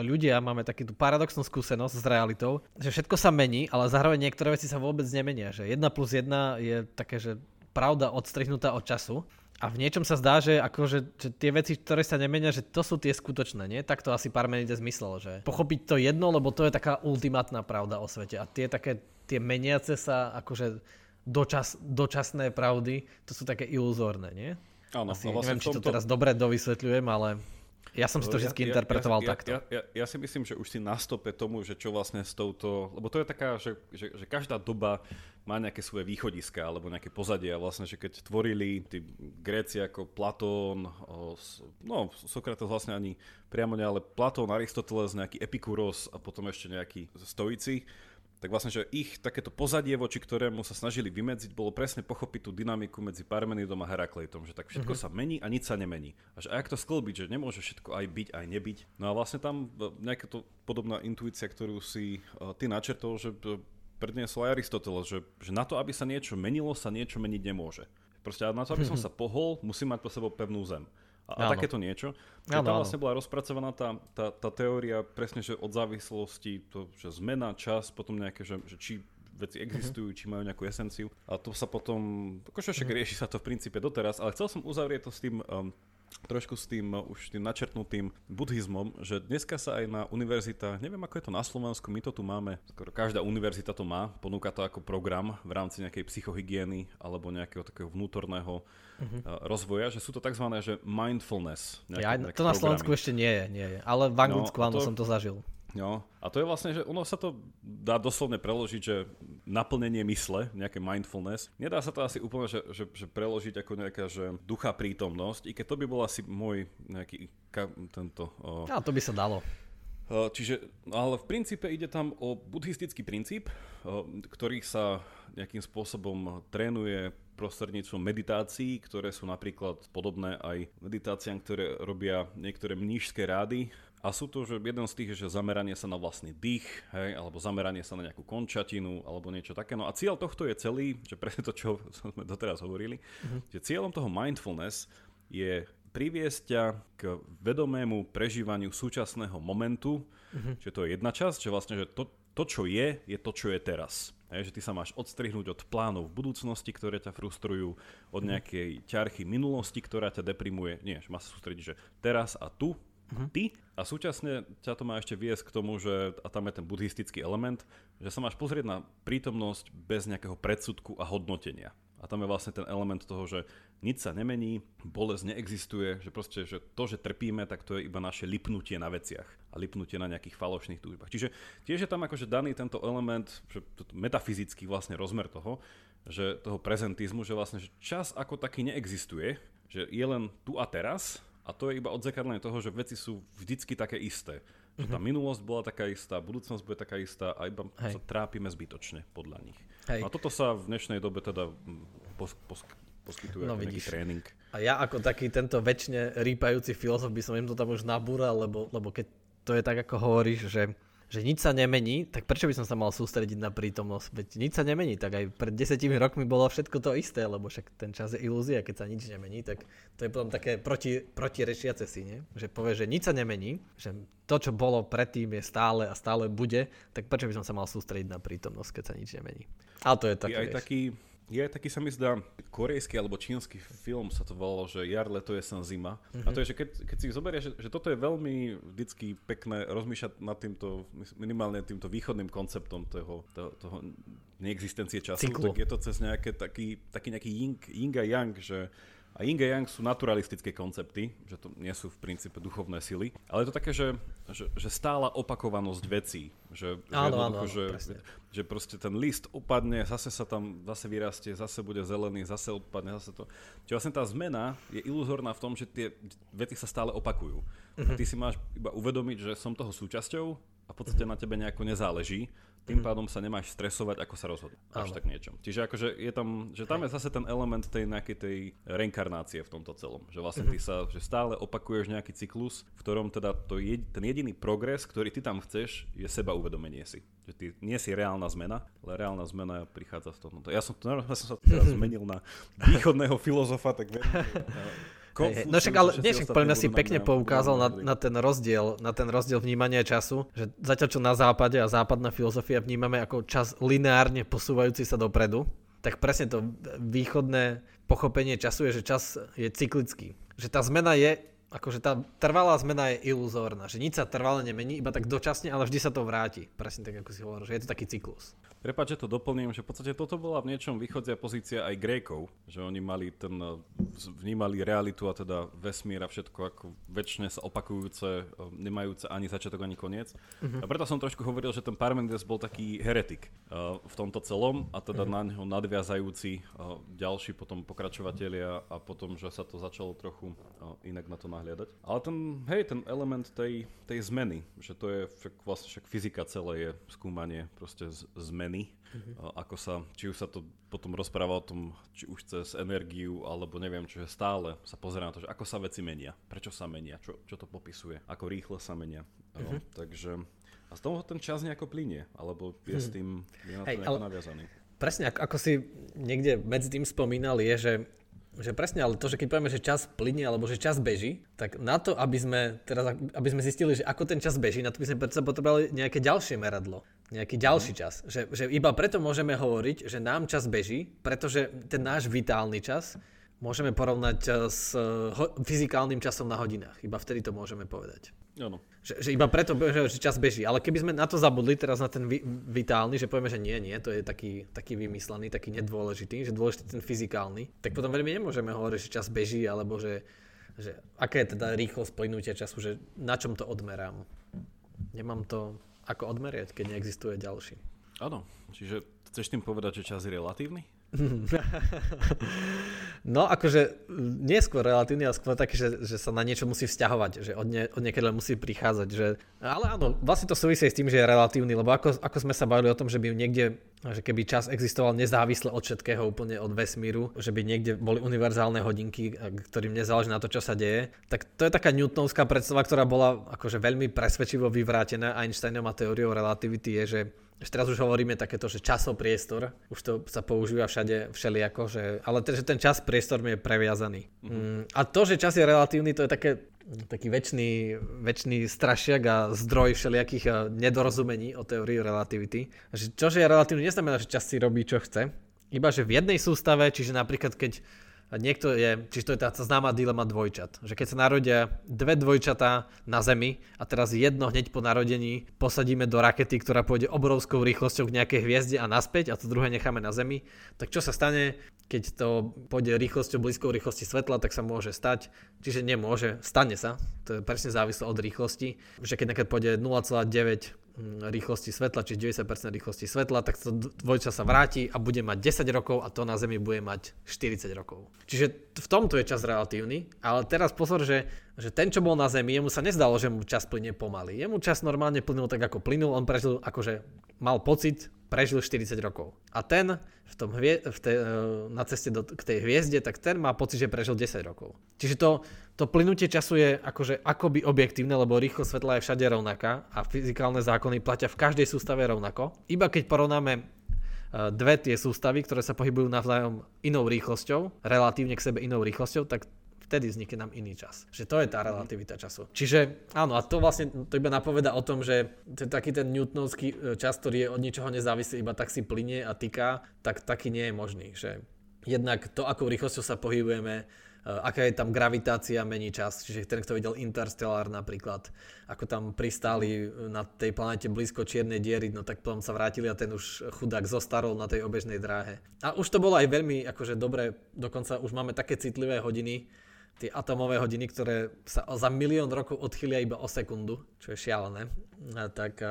ľudia máme takú tú paradoxnú skúsenosť s realitou, že všetko sa mení, ale zároveň niektoré veci sa vôbec nemenia, že 1 plus 1 je také, že pravda odstrihnutá od času a v niečom sa zdá, že, akože, že tie veci, ktoré sa nemenia, že to sú tie skutočné, nie? Tak to asi Parmenides myslel, že pochopiť to jedno, lebo to je taká ultimátna pravda o svete. A tie také, tie meniace sa, akože dočas, dočasné pravdy, to sú také iluzórne, nie? Áno, asi, vlastne neviem, či to teraz dobre dovysvetľujem, ale... Ja som si to vždy ja, interpretoval ja, takto. Ja, ja, ja si myslím, že už si na stope tomu, že čo vlastne s touto... Lebo to je taká, že, že, že každá doba má nejaké svoje východiska alebo nejaké pozadie a vlastne, že keď tvorili tí Gréci ako Platón, no Sokrates vlastne ani priamo nie, ale Platón, Aristoteles, nejaký Epikuros a potom ešte nejakí stoici, tak vlastne, že ich takéto pozadie, voči ktorému sa snažili vymedziť, bolo presne pochopiť tú dynamiku medzi Parmenidom a Herakleitom, že tak všetko mm-hmm. sa mení a nič sa nemení. A že ak to sklbiť, že nemôže všetko aj byť, aj nebyť. No a vlastne tam nejaká to podobná intuícia, ktorú si ty načrtol, že predniesol aj Aristoteles, že, že na to, aby sa niečo menilo, sa niečo meniť nemôže. Proste na to, aby som sa pohol, musím mať po sebou pevnú zem. A, a takéto niečo. Áno, tam vlastne bola rozpracovaná tá, tá, tá teória presne, že od závislosti, to, že zmena, čas, potom nejaké, že, že či veci existujú, uh-huh. či majú nejakú esenciu. A to sa potom, akože však uh-huh. rieši sa to v princípe doteraz, ale chcel som uzavrieť to s tým um, trošku s tým už tým načrtnutým buddhizmom, že dneska sa aj na univerzitách, neviem ako je to na Slovensku, my to tu máme, skoro každá univerzita to má, ponúka to ako program v rámci nejakej psychohygieny alebo nejakého takého vnútorného uh-huh. rozvoja, že sú to tzv. Že mindfulness. Nejaké, ja, to na Slovensku ešte nie je, nie je, ale v Anglicku no, áno to, som to zažil. No, a to je vlastne, že ono sa to dá doslovne preložiť, že naplnenie mysle, nejaké mindfulness. Nedá sa to asi úplne, že, že, že preložiť ako nejaká že ducha prítomnosť, i keď to by bol asi môj nejaký tento... O... A to by sa dalo. Čiže, ale v princípe ide tam o buddhistický princíp, ktorý sa nejakým spôsobom trénuje prostredníctvom meditácií, ktoré sú napríklad podobné aj meditáciám, ktoré robia niektoré mnížské rády a sú to, že jeden z tých je, že zameranie sa na vlastný dých, hej, alebo zameranie sa na nejakú končatinu, alebo niečo také. No a cieľ tohto je celý, že presne to, čo sme doteraz hovorili, mm-hmm. že cieľom toho mindfulness je priviesť ťa k vedomému prežívaniu súčasného momentu, mm-hmm. že to je jedna časť, že vlastne, že to, to, čo je, je to, čo je teraz. Hej, že ty sa máš odstrihnúť od plánov v budúcnosti, ktoré ťa frustrujú, od mhm. nejakej ťarchy minulosti, ktorá ťa deprimuje. Nie, že máš sa sústrediť, že teraz a tu uh-huh. ty a súčasne ťa to má ešte viesť k tomu, že, a tam je ten buddhistický element, že sa máš pozrieť na prítomnosť bez nejakého predsudku a hodnotenia. A tam je vlastne ten element toho, že nič sa nemení, bolesť neexistuje, že proste, že to, že trpíme, tak to je iba naše lipnutie na veciach a lipnutie na nejakých falošných túžbách. Čiže tiež je tam akože daný tento element, že metafyzický vlastne rozmer toho, že toho prezentizmu, že vlastne že čas ako taký neexistuje, že je len tu a teraz a to je iba odzakadlenie toho, že veci sú vždycky také isté. Že tá mhm. minulosť bola taká istá, budúcnosť bude taká istá a iba Hej. sa trápime zbytočne podľa nich. Hej. No a toto sa v dnešnej dobe teda mm, pos, pos, poskytuje no, nejaký tréning. A ja ako taký tento väčšine rýpajúci filozof by som im to tam už nabúral, lebo, lebo keď to je tak, ako hovoríš, že že nič sa nemení, tak prečo by som sa mal sústrediť na prítomnosť? Veď nič sa nemení, tak aj pred desetimi rokmi bolo všetko to isté, lebo však ten čas je ilúzia, keď sa nič nemení, tak to je potom také proti, protirečiace si, nie? Že povie, že nič sa nemení, že to, čo bolo predtým je stále a stále bude, tak prečo by som sa mal sústrediť na prítomnosť, keď sa nič nemení? Ale to je také, aj taký, je taký sa mi zdá, korejský alebo čínsky film sa to volalo, že jar, leto, jesen, zima. Mm-hmm. A to je, že keď, keď si zoberieš, že, že toto je veľmi vždycky pekné rozmýšľať nad týmto, minimálne týmto východným konceptom toho, toho, toho neexistencie času, Cyklu. tak je to cez nejaké taký, taký nejaký yin, yin a yang, že a Yin a Yang sú naturalistické koncepty, že to nie sú v princípe duchovné sily, ale je to také, že, že, že stála opakovanosť vecí. Že, áno, áno, áno, že, že proste ten list upadne, zase sa tam, zase vyrastie, zase bude zelený, zase odpadne, zase to. Čiže vlastne tá zmena je iluzorná v tom, že tie vety sa stále opakujú. Uh-huh. A ty si máš iba uvedomiť, že som toho súčasťou a v podstate uh-huh. na tebe nejako nezáleží tým mhm. pádom sa nemáš stresovať, ako sa rozhodnúť. Až tak niečo. Čiže akože je tam, že tam je zase ten element tej nejakej tej reinkarnácie v tomto celom. Že vlastne ty mhm. sa že stále opakuješ nejaký cyklus, v ktorom teda to je, ten jediný progres, ktorý ty tam chceš, je seba uvedomenie si. Že ty nie si reálna zmena, ale reálna zmena prichádza z toho. Ja som, ja som sa teraz zmenil na východného filozofa, tak viem, Konfúcius, no však ale nie, však podľa si pekne poukázal na, na, ten rozdiel, na ten rozdiel vnímania času, že zatiaľ čo na západe a západná filozofia vnímame ako čas lineárne posúvajúci sa dopredu, tak presne to východné pochopenie času je, že čas je cyklický. Že tá zmena je, akože tá trvalá zmena je iluzórna, že nič sa trvale nemení, iba tak dočasne, ale vždy sa to vráti. Presne tak, ako si hovoril, že je to taký cyklus. Prepač, že to doplním, že v podstate toto bola v niečom východzia pozícia aj Grékov, že oni mali ten, eh, vnímali realitu a teda vesmír a všetko ako väčšine sa opakujúce, eh, nemajúce ani začiatok, ani koniec. Uh-huh. A preto som trošku hovoril, že ten Parmenides bol taký heretik uh, v tomto celom a teda uh-huh. na neho nadviazajúci uh, ďalší potom pokračovatelia a potom, že sa to začalo trochu uh, inak na to nahliadať. Ale ten, hej, ten element tej, tej zmeny, že to je však, vlastne však fyzika celé je skúmanie proste z, zmeny zmeny, uh-huh. ako sa, či už sa to potom rozpráva o tom, či už cez energiu, alebo neviem, čo je stále sa pozerá na to, že ako sa veci menia, prečo sa menia, čo, čo to popisuje, ako rýchlo sa menia. Uh-huh. No, takže a z toho ten čas nejako plinie, alebo je uh-huh. s tým je na to hey, nejako ale... naviazaný. Presne, ako, ako si niekde medzi tým spomínal, je, že že presne, ale to, že keď povieme, že čas plinie alebo že čas beží, tak na to, aby sme, teraz, aby sme zistili, že ako ten čas beží, na to by sme predsa potrebovali nejaké ďalšie meradlo, nejaký ďalší mhm. čas. Že, že iba preto môžeme hovoriť, že nám čas beží, pretože ten náš vitálny čas môžeme porovnať eh, s eh, ho- fyzikálnym časom na hodinách. Iba vtedy to môžeme povedať. Áno. Že, že iba preto, že čas beží. Ale keby sme na to zabudli teraz na ten vi- vitálny, že povieme, že nie, nie, to je taký, taký vymyslený, taký nedôležitý, že dôležitý ten fyzikálny, tak potom veľmi nemôžeme hovoriť, že čas beží, alebo že, že aká je teda rýchlosť plynutia času, že na čom to odmerám. Nemám to ako odmerieť, keď neexistuje ďalší. Áno, čiže chceš tým povedať, že čas je relatívny? No akože nie skôr relatívne, ale skôr taký, že, že sa na niečo musí vzťahovať, že od, ne, od niekedy musí prichádzať. Že, ale áno, vlastne to súvisí s tým, že je relatívny, lebo ako, ako sme sa bavili o tom, že by niekde, že keby čas existoval nezávisle od všetkého, úplne od vesmíru, že by niekde boli univerzálne hodinky, ktorým nezáleží na to, čo sa deje, tak to je taká Newtonovská predstava, ktorá bola akože veľmi presvedčivo vyvrátená Einsteinom a teóriou relativity je, že teraz už hovoríme takéto, že časopriestor, už to sa používa všade všelijako, že, ale ten, že ten čas priestor je previazaný. Mm-hmm. A to, že čas je relatívny, to je také, taký väčší, väčší strašiak a zdroj všelijakých eh, nedorozumení o teórii relativity. Že čo, že je relatívny, neznamená, že čas si robí, čo chce. Iba, že v jednej sústave, čiže napríklad keď niekto je, čiže to je tá známa dilema dvojčat, že keď sa narodia dve dvojčatá na Zemi a teraz jedno hneď po narodení posadíme do rakety, ktorá pôjde obrovskou rýchlosťou k nejakej hviezde a naspäť a to druhé necháme na Zemi, tak čo sa stane, keď to pôjde rýchlosťou blízkou rýchlosti svetla, tak sa môže stať, čiže nemôže, stane sa, to je presne závislo od rýchlosti, že keď nejaké pôjde 0,9 Mm, rýchlosti svetla, čiže 90% rýchlosti svetla, tak to dvojča sa vráti a bude mať 10 rokov a to na Zemi bude mať 40 rokov. Čiže v tomto je čas relatívny, ale teraz pozor, že, že ten, čo bol na Zemi, jemu sa nezdalo, že mu čas plyne pomaly. Jemu čas normálne plynul tak, ako plynul, on prežil, akože mal pocit, prežil 40 rokov. A ten v tom hvie, v te, e, na ceste do, k tej hviezde, tak ten má pocit, že prežil 10 rokov. Čiže to, to plynutie času je akože akoby objektívne, lebo rýchlosť svetla je všade rovnaká a fyzikálne zákony platia v každej sústave rovnako. Iba keď porovnáme e, dve tie sústavy, ktoré sa pohybujú navzájom inou rýchlosťou, relatívne k sebe inou rýchlosťou, tak vtedy vznikne nám iný čas. Že to je tá relativita času. Čiže áno, a to vlastne to iba napoveda o tom, že ten, taký ten newtonovský e, čas, ktorý je od ničoho nezávislý, iba tak si plinie a týka, tak taký nie je možný. Že jednak to, akou rýchlosťou sa pohybujeme, e, aká je tam gravitácia, mení čas. Čiže ten, kto videl Interstellar napríklad, ako tam pristáli na tej planete blízko čiernej diery, no tak potom sa vrátili a ten už chudák zostarol na tej obežnej dráhe. A už to bolo aj veľmi akože dobre, dokonca už máme také citlivé hodiny, tie atomové hodiny, ktoré sa za milión rokov odchylia iba o sekundu, čo je šialené, tak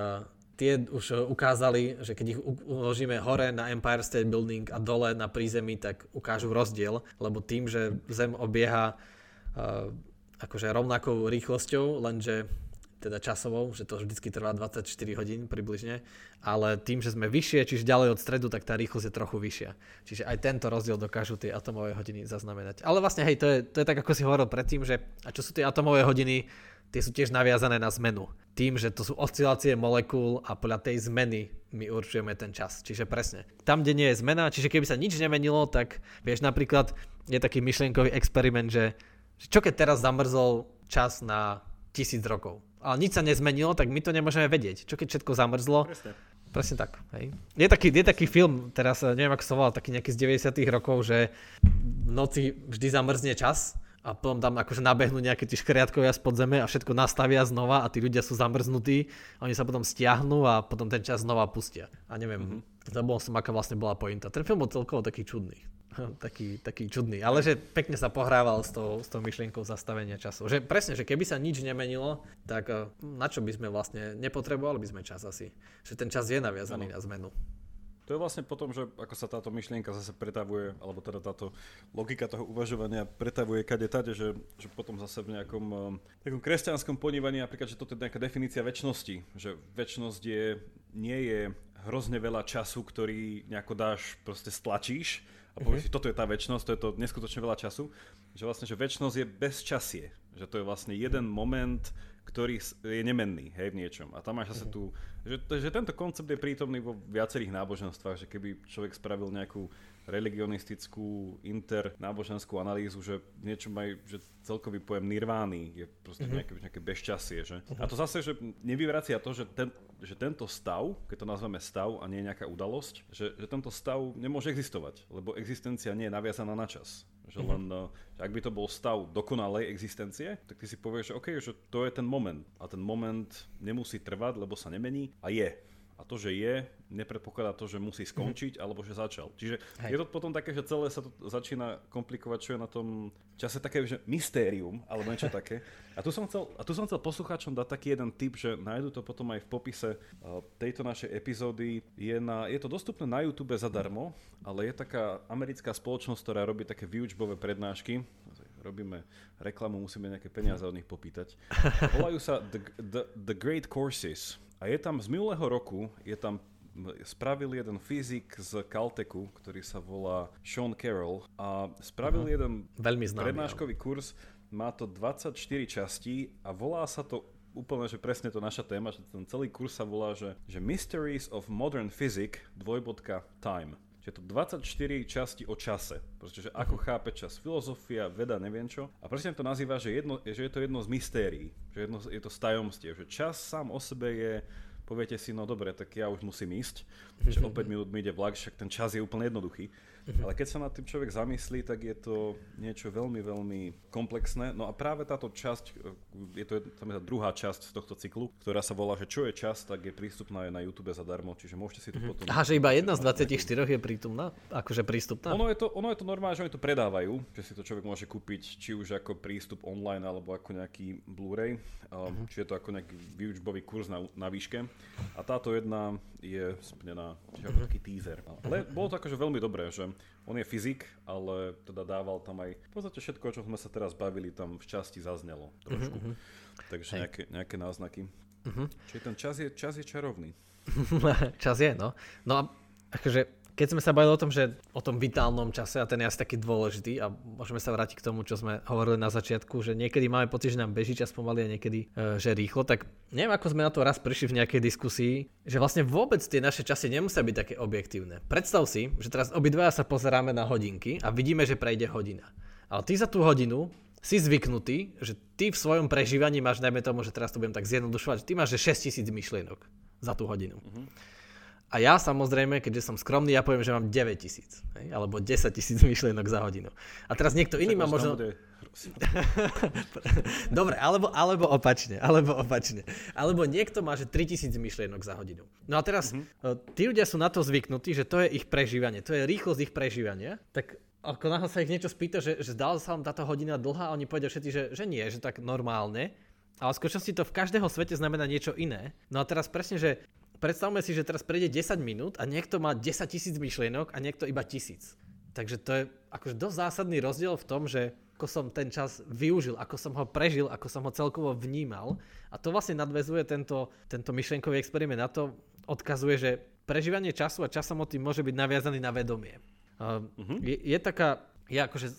tie už ukázali, že keď ich uložíme hore na Empire State Building a dole na prízemí, tak ukážu rozdiel, lebo tým, že Zem obieha akože rovnakou rýchlosťou, lenže teda časovou, že to vždycky trvá 24 hodín približne, ale tým, že sme vyššie, čiže ďalej od stredu, tak tá rýchlosť je trochu vyššia. Čiže aj tento rozdiel dokážu tie atomové hodiny zaznamenať. Ale vlastne hej, to je, to je tak, ako si hovoril predtým, že a čo sú tie atomové hodiny, tie sú tiež naviazané na zmenu. Tým, že to sú oscilácie molekúl a podľa tej zmeny my určujeme ten čas. Čiže presne. Tam, kde nie je zmena, čiže keby sa nič nemenilo, tak vieš napríklad, je taký myšlienkový experiment, že, že čo keď teraz zamrzol čas na tisíc rokov ale nič sa nezmenilo, tak my to nemôžeme vedieť. Čo keď všetko zamrzlo? Presne. Presne tak. Hej. Je, taký, je taký film, teraz eh, neviem ako sa volal, taký nejaký z 90 rokov, že v noci vždy zamrzne čas a potom tam akože nabehnú nejaké tí škriatkovia spod zeme a všetko nastavia znova a tí ľudia sú zamrznutí, oni sa potom stiahnu a potom ten čas znova pustia. A neviem, mm-hmm Zabol som, aká vlastne bola pointa. Ten film bol celkovo taký čudný. Taký, taký čudný, ale že pekne sa pohrával s tou, s tou myšlienkou zastavenia času. Že presne, že keby sa nič nemenilo, tak eh, na čo by sme vlastne nepotrebovali by sme čas asi. Že ten čas je naviazaný ano. na zmenu. To je vlastne potom, že ako sa táto myšlienka zase pretavuje, alebo teda táto logika toho uvažovania pretavuje kade tade, že, že potom zase v nejakom eh, takom kresťanskom ponívaní, napríklad, že toto je nejaká definícia väčšnosti, že väčšnosť je, nie je hrozne veľa času, ktorý nejako dáš, proste stlačíš, a povieš mm-hmm. si, toto je tá väčšnosť, to je to neskutočne veľa času, že vlastne, že väčšnosť je bez časie, že to je vlastne jeden moment, ktorý je nemenný, hej, v niečom. A tam máš zase mhm. tu, že, že tento koncept je prítomný vo viacerých náboženstvách, že keby človek spravil nejakú religionistickú internáboženskú analýzu, že niečo majú, že celkový pojem nirvány je proste mm-hmm. nejaké, nejaké bezčasie. Že? Mm-hmm. A to zase, že nevyvracia to, že, ten, že tento stav, keď to nazveme stav a nie nejaká udalosť, že, že tento stav nemôže existovať, lebo existencia nie je naviazaná na čas. Že mm-hmm. len, že ak by to bol stav dokonalej existencie, tak ty si povieš, že OK, že to je ten moment. A ten moment nemusí trvať, lebo sa nemení a je. A to, že je, nepredpokladá to, že musí mhm. skončiť, mm-hmm. alebo že začal. Čiže Hej. je to potom také, že celé sa to začína komplikovať, čo je na tom čase také, že mystérium, alebo niečo také. A tu som chcel, a tu som chcel poslucháčom dať taký jeden tip, že nájdu to potom aj v popise uh, tejto našej epizódy. Je, na, je to dostupné na YouTube zadarmo, ale je taká americká spoločnosť, ktorá robí také výučbové prednášky robíme reklamu, musíme nejaké peniaze od nich popýtať. Volajú sa The, The, The Great Courses a je tam z minulého roku, je tam spravil jeden fyzik z Caltechu, ktorý sa volá Sean Carroll a spravil uh-huh. jeden Veľmi známy, prednáškový ale. kurz, má to 24 častí a volá sa to úplne, že presne to naša téma, že ten celý kurz sa volá, že, že Mysteries of Modern Physics, dvojbodka, time. Čiže to 24 časti o čase. Pretože ako uh-huh. chápe čas filozofia, veda, neviem čo. A presne to nazýva, že, jedno, že je to jedno z mystérií. Že jedno, je to z tajomstiev. Že čas sám o sebe je poviete si, no dobre, tak ja už musím ísť, že o 5 minút mi ide vlak, však ten čas je úplne jednoduchý. Uh-huh. Ale keď sa nad tým človek zamyslí, tak je to niečo veľmi, veľmi komplexné. No a práve táto časť, e, je to tam je tá druhá časť z tohto cyklu, ktorá sa volá, že čo je čas, tak je prístupná aj na YouTube zadarmo, čiže môžete si to uh-huh. potom... Aha, že iba jedna z 24 je prítomná? Akože prístupná? Ono je to, ono je to normálne, že oni to predávajú, že si to človek môže kúpiť či už ako prístup online, alebo ako nejaký Blu-ray, uh-huh. či je to ako nejaký výučbový kurz na, na výške. A táto jedna je splnená, čiže ako taký teaser. Ale bolo to akože veľmi dobré, že on je fyzik, ale teda dával tam aj v podstate všetko, o čom sme sa teraz bavili, tam v časti zaznelo trošku. Uh-huh. Takže nejaké, nejaké náznaky. Uh-huh. Čiže ten čas je, čas je čarovný. čas je, no. No a akože keď sme sa bavili o tom, že o tom vitálnom čase a ten je asi taký dôležitý a môžeme sa vrátiť k tomu, čo sme hovorili na začiatku, že niekedy máme pocit, že nám beží čas pomaly a niekedy, e, že rýchlo, tak neviem, ako sme na to raz prišli v nejakej diskusii, že vlastne vôbec tie naše časy nemusia byť také objektívne. Predstav si, že teraz obidvaja sa pozeráme na hodinky a vidíme, že prejde hodina. Ale ty za tú hodinu si zvyknutý, že ty v svojom prežívaní máš, najmä tomu, že teraz to budem tak zjednodušovať, že ty máš že 6000 myšlienok za tú hodinu. Uh-huh. A ja samozrejme, keďže som skromný, ja poviem, že mám 9 tisíc, alebo 10 tisíc myšlienok za hodinu. A teraz niekto iný má možno... Dobre, alebo, alebo opačne, alebo opačne. Alebo niekto má, že 3000 myšlienok za hodinu. No a teraz, mm-hmm. tí ľudia sú na to zvyknutí, že to je ich prežívanie, to je rýchlosť ich prežívania, tak ako náhle sa ich niečo spýta, že, že zdala sa vám táto hodina dlhá a oni povedia všetci, že, že nie, že tak normálne, ale v skutočnosti to v každého svete znamená niečo iné. No a teraz presne, že predstavme si, že teraz prejde 10 minút a niekto má 10 tisíc myšlienok a niekto iba tisíc. Takže to je akože dosť zásadný rozdiel v tom, že ako som ten čas využil, ako som ho prežil, ako som ho celkovo vnímal. A to vlastne nadvezuje tento, tento myšlienkový experiment na to, odkazuje, že prežívanie času a časomoty môže byť naviazaný na vedomie. Uh, uh-huh. je, je taká je akože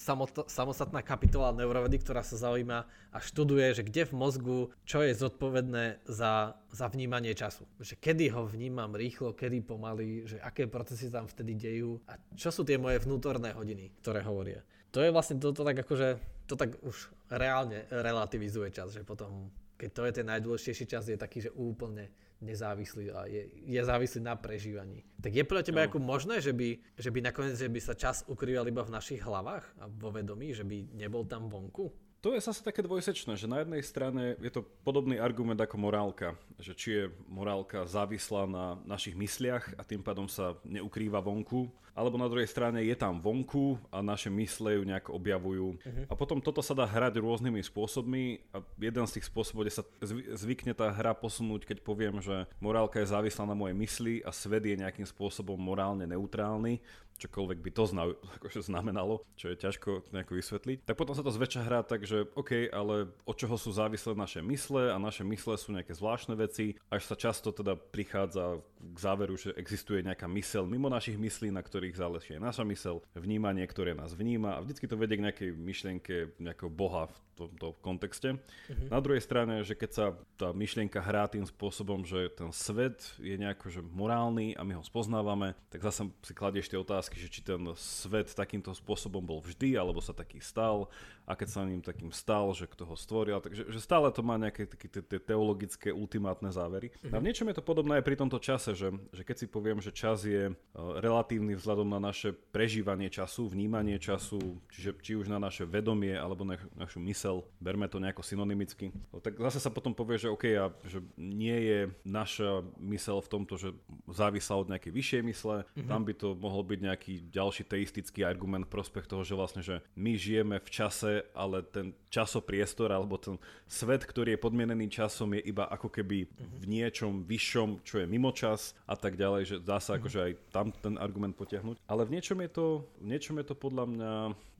samostatná kapitola neurovedy, ktorá sa zaujíma a študuje, že kde v mozgu, čo je zodpovedné za, za vnímanie času. Že kedy ho vnímam rýchlo, kedy pomaly, že aké procesy tam vtedy dejú a čo sú tie moje vnútorné hodiny, ktoré hovoria. To je vlastne to, to tak akože, to tak už reálne relativizuje čas, že potom, keď to je ten najdôležitejší čas, je taký, že úplne nezávislý a je, je závislý na prežívaní. Tak je podľa teba no. ako možné, že by, že by nakoniec že by sa čas ukrýval iba v našich hlavách a vo vedomí, že by nebol tam vonku? To je zase také dvojsečné, že na jednej strane je to podobný argument ako morálka, že či je morálka závislá na našich mysliach a tým pádom sa neukrýva vonku, alebo na druhej strane je tam vonku a naše mysle ju nejak objavujú. Uh-huh. A potom toto sa dá hrať rôznymi spôsobmi a jeden z tých spôsobov, kde sa zvykne tá hra posunúť, keď poviem, že morálka je závislá na mojej mysli a svet je nejakým spôsobom morálne neutrálny, čokoľvek by to zna, akože znamenalo, čo je ťažko nejako vysvetliť, tak potom sa to zväčša hrá tak, že OK, ale od čoho sú závislé naše mysle a naše mysle sú nejaké zvláštne veci, až sa často teda prichádza k záveru, že existuje nejaká mysel mimo našich myslí, na ktorých záleží aj naša mysel, vnímanie, ktoré nás vníma a vždycky to vedie k nejakej myšlienke nejakého boha v tomto kontexte. Uh-huh. Na druhej strane, že keď sa tá myšlienka hrá tým spôsobom, že ten svet je nejako že morálny a my ho spoznávame, tak zase si kladieš tie otázky, že či ten svet takýmto spôsobom bol vždy, alebo sa taký stal a keď sa ním takým stal, že kto ho stvoril. Takže že stále to má nejaké tie teologické ultimátne závery. Uh-huh. A v niečom je to podobné aj pri tomto čase, že, že keď si poviem, že čas je uh, relatívny vzhľadom na naše prežívanie času, vnímanie času, čiže či už na naše vedomie alebo na našu mysel, berme to nejako synonymicky, no, tak zase sa potom povie, že OK, a že nie je naša mysel v tomto, že závislá od nejakej vyššej mysle, uh-huh. tam by to mohol byť nejaký ďalší teistický argument prospech toho, že vlastne, že my žijeme v čase, ale ten časopriestor alebo ten svet, ktorý je podmienený časom, je iba ako keby v niečom vyššom, čo je mimo čas a tak ďalej, že dá sa akože aj tam ten argument potiahnuť. Ale v niečom je to, v niečom je to podľa mňa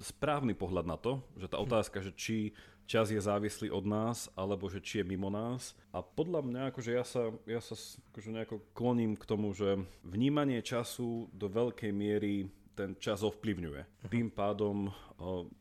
správny pohľad na to, že tá otázka, že či čas je závislý od nás, alebo že či je mimo nás. A podľa mňa, akože ja sa, ja sa akože nejako kloním k tomu, že vnímanie času do veľkej miery ten čas ovplyvňuje. Uh-huh. Tým pádom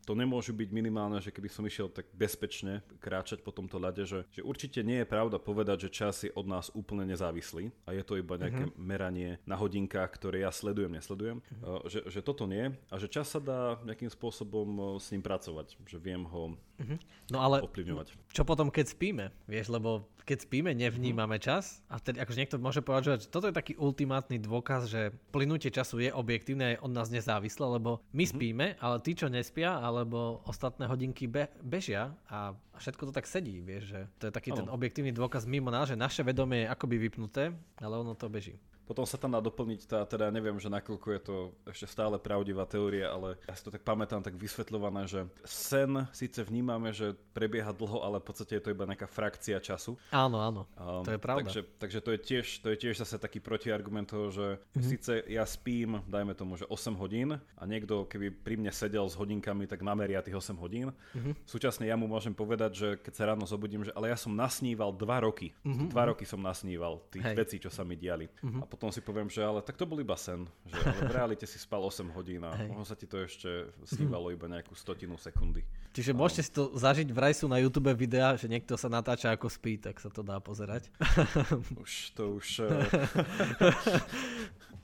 to nemôže byť minimálne, že keby som išiel tak bezpečne kráčať po tomto ľade, že, že určite nie je pravda povedať, že čas je od nás úplne nezávislý a je to iba nejaké uh-huh. meranie na hodinkách, ktoré ja sledujem, nesledujem, o, že, že toto nie a že čas sa dá nejakým spôsobom s ním pracovať, že viem ho uh-huh. no ale ovplyvňovať. Čo potom, keď spíme, vieš, lebo keď spíme, nevnímame čas a tedy akože niekto môže povedať, že toto je taký ultimátny dôkaz, že plynutie času je objektívne aj od nás nezávislé, lebo my mm-hmm. spíme, ale tí, čo nespia, alebo ostatné hodinky be- bežia a všetko to tak sedí, vieš, že to je taký oh. ten objektívny dôkaz mimo nás, že naše vedomie je akoby vypnuté, ale ono to beží. Potom sa tam dá doplniť tá, teda neviem, že nakoľko je to ešte stále pravdivá teória, ale ja si to tak pamätám tak vysvetľované, že sen síce vnímame, že prebieha dlho, ale v podstate je to iba nejaká frakcia času. Áno, áno, um, to je pravda. Takže, takže to, je tiež, to je tiež zase taký protiargument toho, že mm-hmm. síce ja spím, dajme tomu, že 8 hodín a niekto keby pri mne sedel s hodinkami, tak nameria tých 8 hodín. Mm-hmm. Súčasne ja mu môžem povedať, že keď sa ráno zobudím, že ale ja som nasníval 2 roky. Mm-hmm. 2 roky som nasníval tých Hej. vecí, čo sa mi diali. Mm-hmm. A potom si poviem, že ale tak to bol iba sen, že ale v realite si spal 8 hodín a možno sa ti to ešte snívalo iba nejakú stotinu sekundy. Čiže môžete si to zažiť v rajsu na YouTube videa, že niekto sa natáča ako spí, tak sa to dá pozerať. Už to už...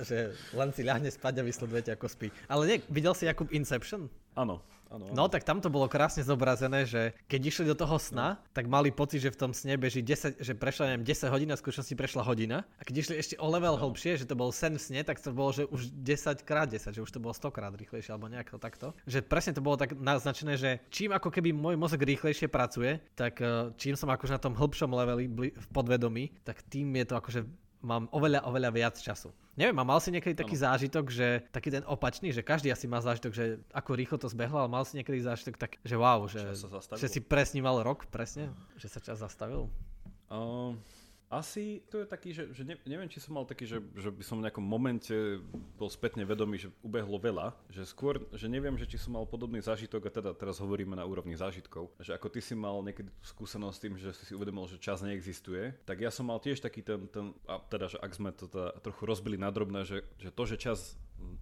že len si ľahne spať a vysledujete ako spí. Ale nie, videl si Jakub Inception? Áno. Ano. No tak tam to bolo krásne zobrazené, že keď išli do toho sna, no. tak mali pocit, že v tom sne beží 10, že prešla neviem, 10 hodín a v skutočnosti prešla hodina. A keď išli ešte o level no. hlbšie, že to bol sen v sne, tak to bolo, že už 10 krát 10, že už to bolo 100 krát rýchlejšie alebo nejako takto. Že presne to bolo tak naznačené, že čím ako keby môj mozog rýchlejšie pracuje, tak eh, čím som akože na tom hĺbšom leveli v podvedomí, tak tým je to akože mám oveľa, oveľa viac času. Neviem, a mal si niekedy taký ano. zážitok, že taký ten opačný, že každý asi má zážitok, že ako rýchlo to zbehlo, ale mal si niekedy zážitok tak, že wow, že, že si presníval rok presne, že sa čas zastavil? Uh, asi to je taký, že, že ne, neviem, či som mal taký, že, že by som v nejakom momente bol spätne vedomý, že ubehlo veľa, že skôr, že neviem, že či som mal podobný zážitok, a teda teraz hovoríme na úrovni zážitkov, že ako ty si mal niekedy tú skúsenosť s tým, že si si uvedomil, že čas neexistuje, tak ja som mal tiež taký ten, ten a teda, že ak sme to teda trochu rozbili na drobné, že, že to, že čas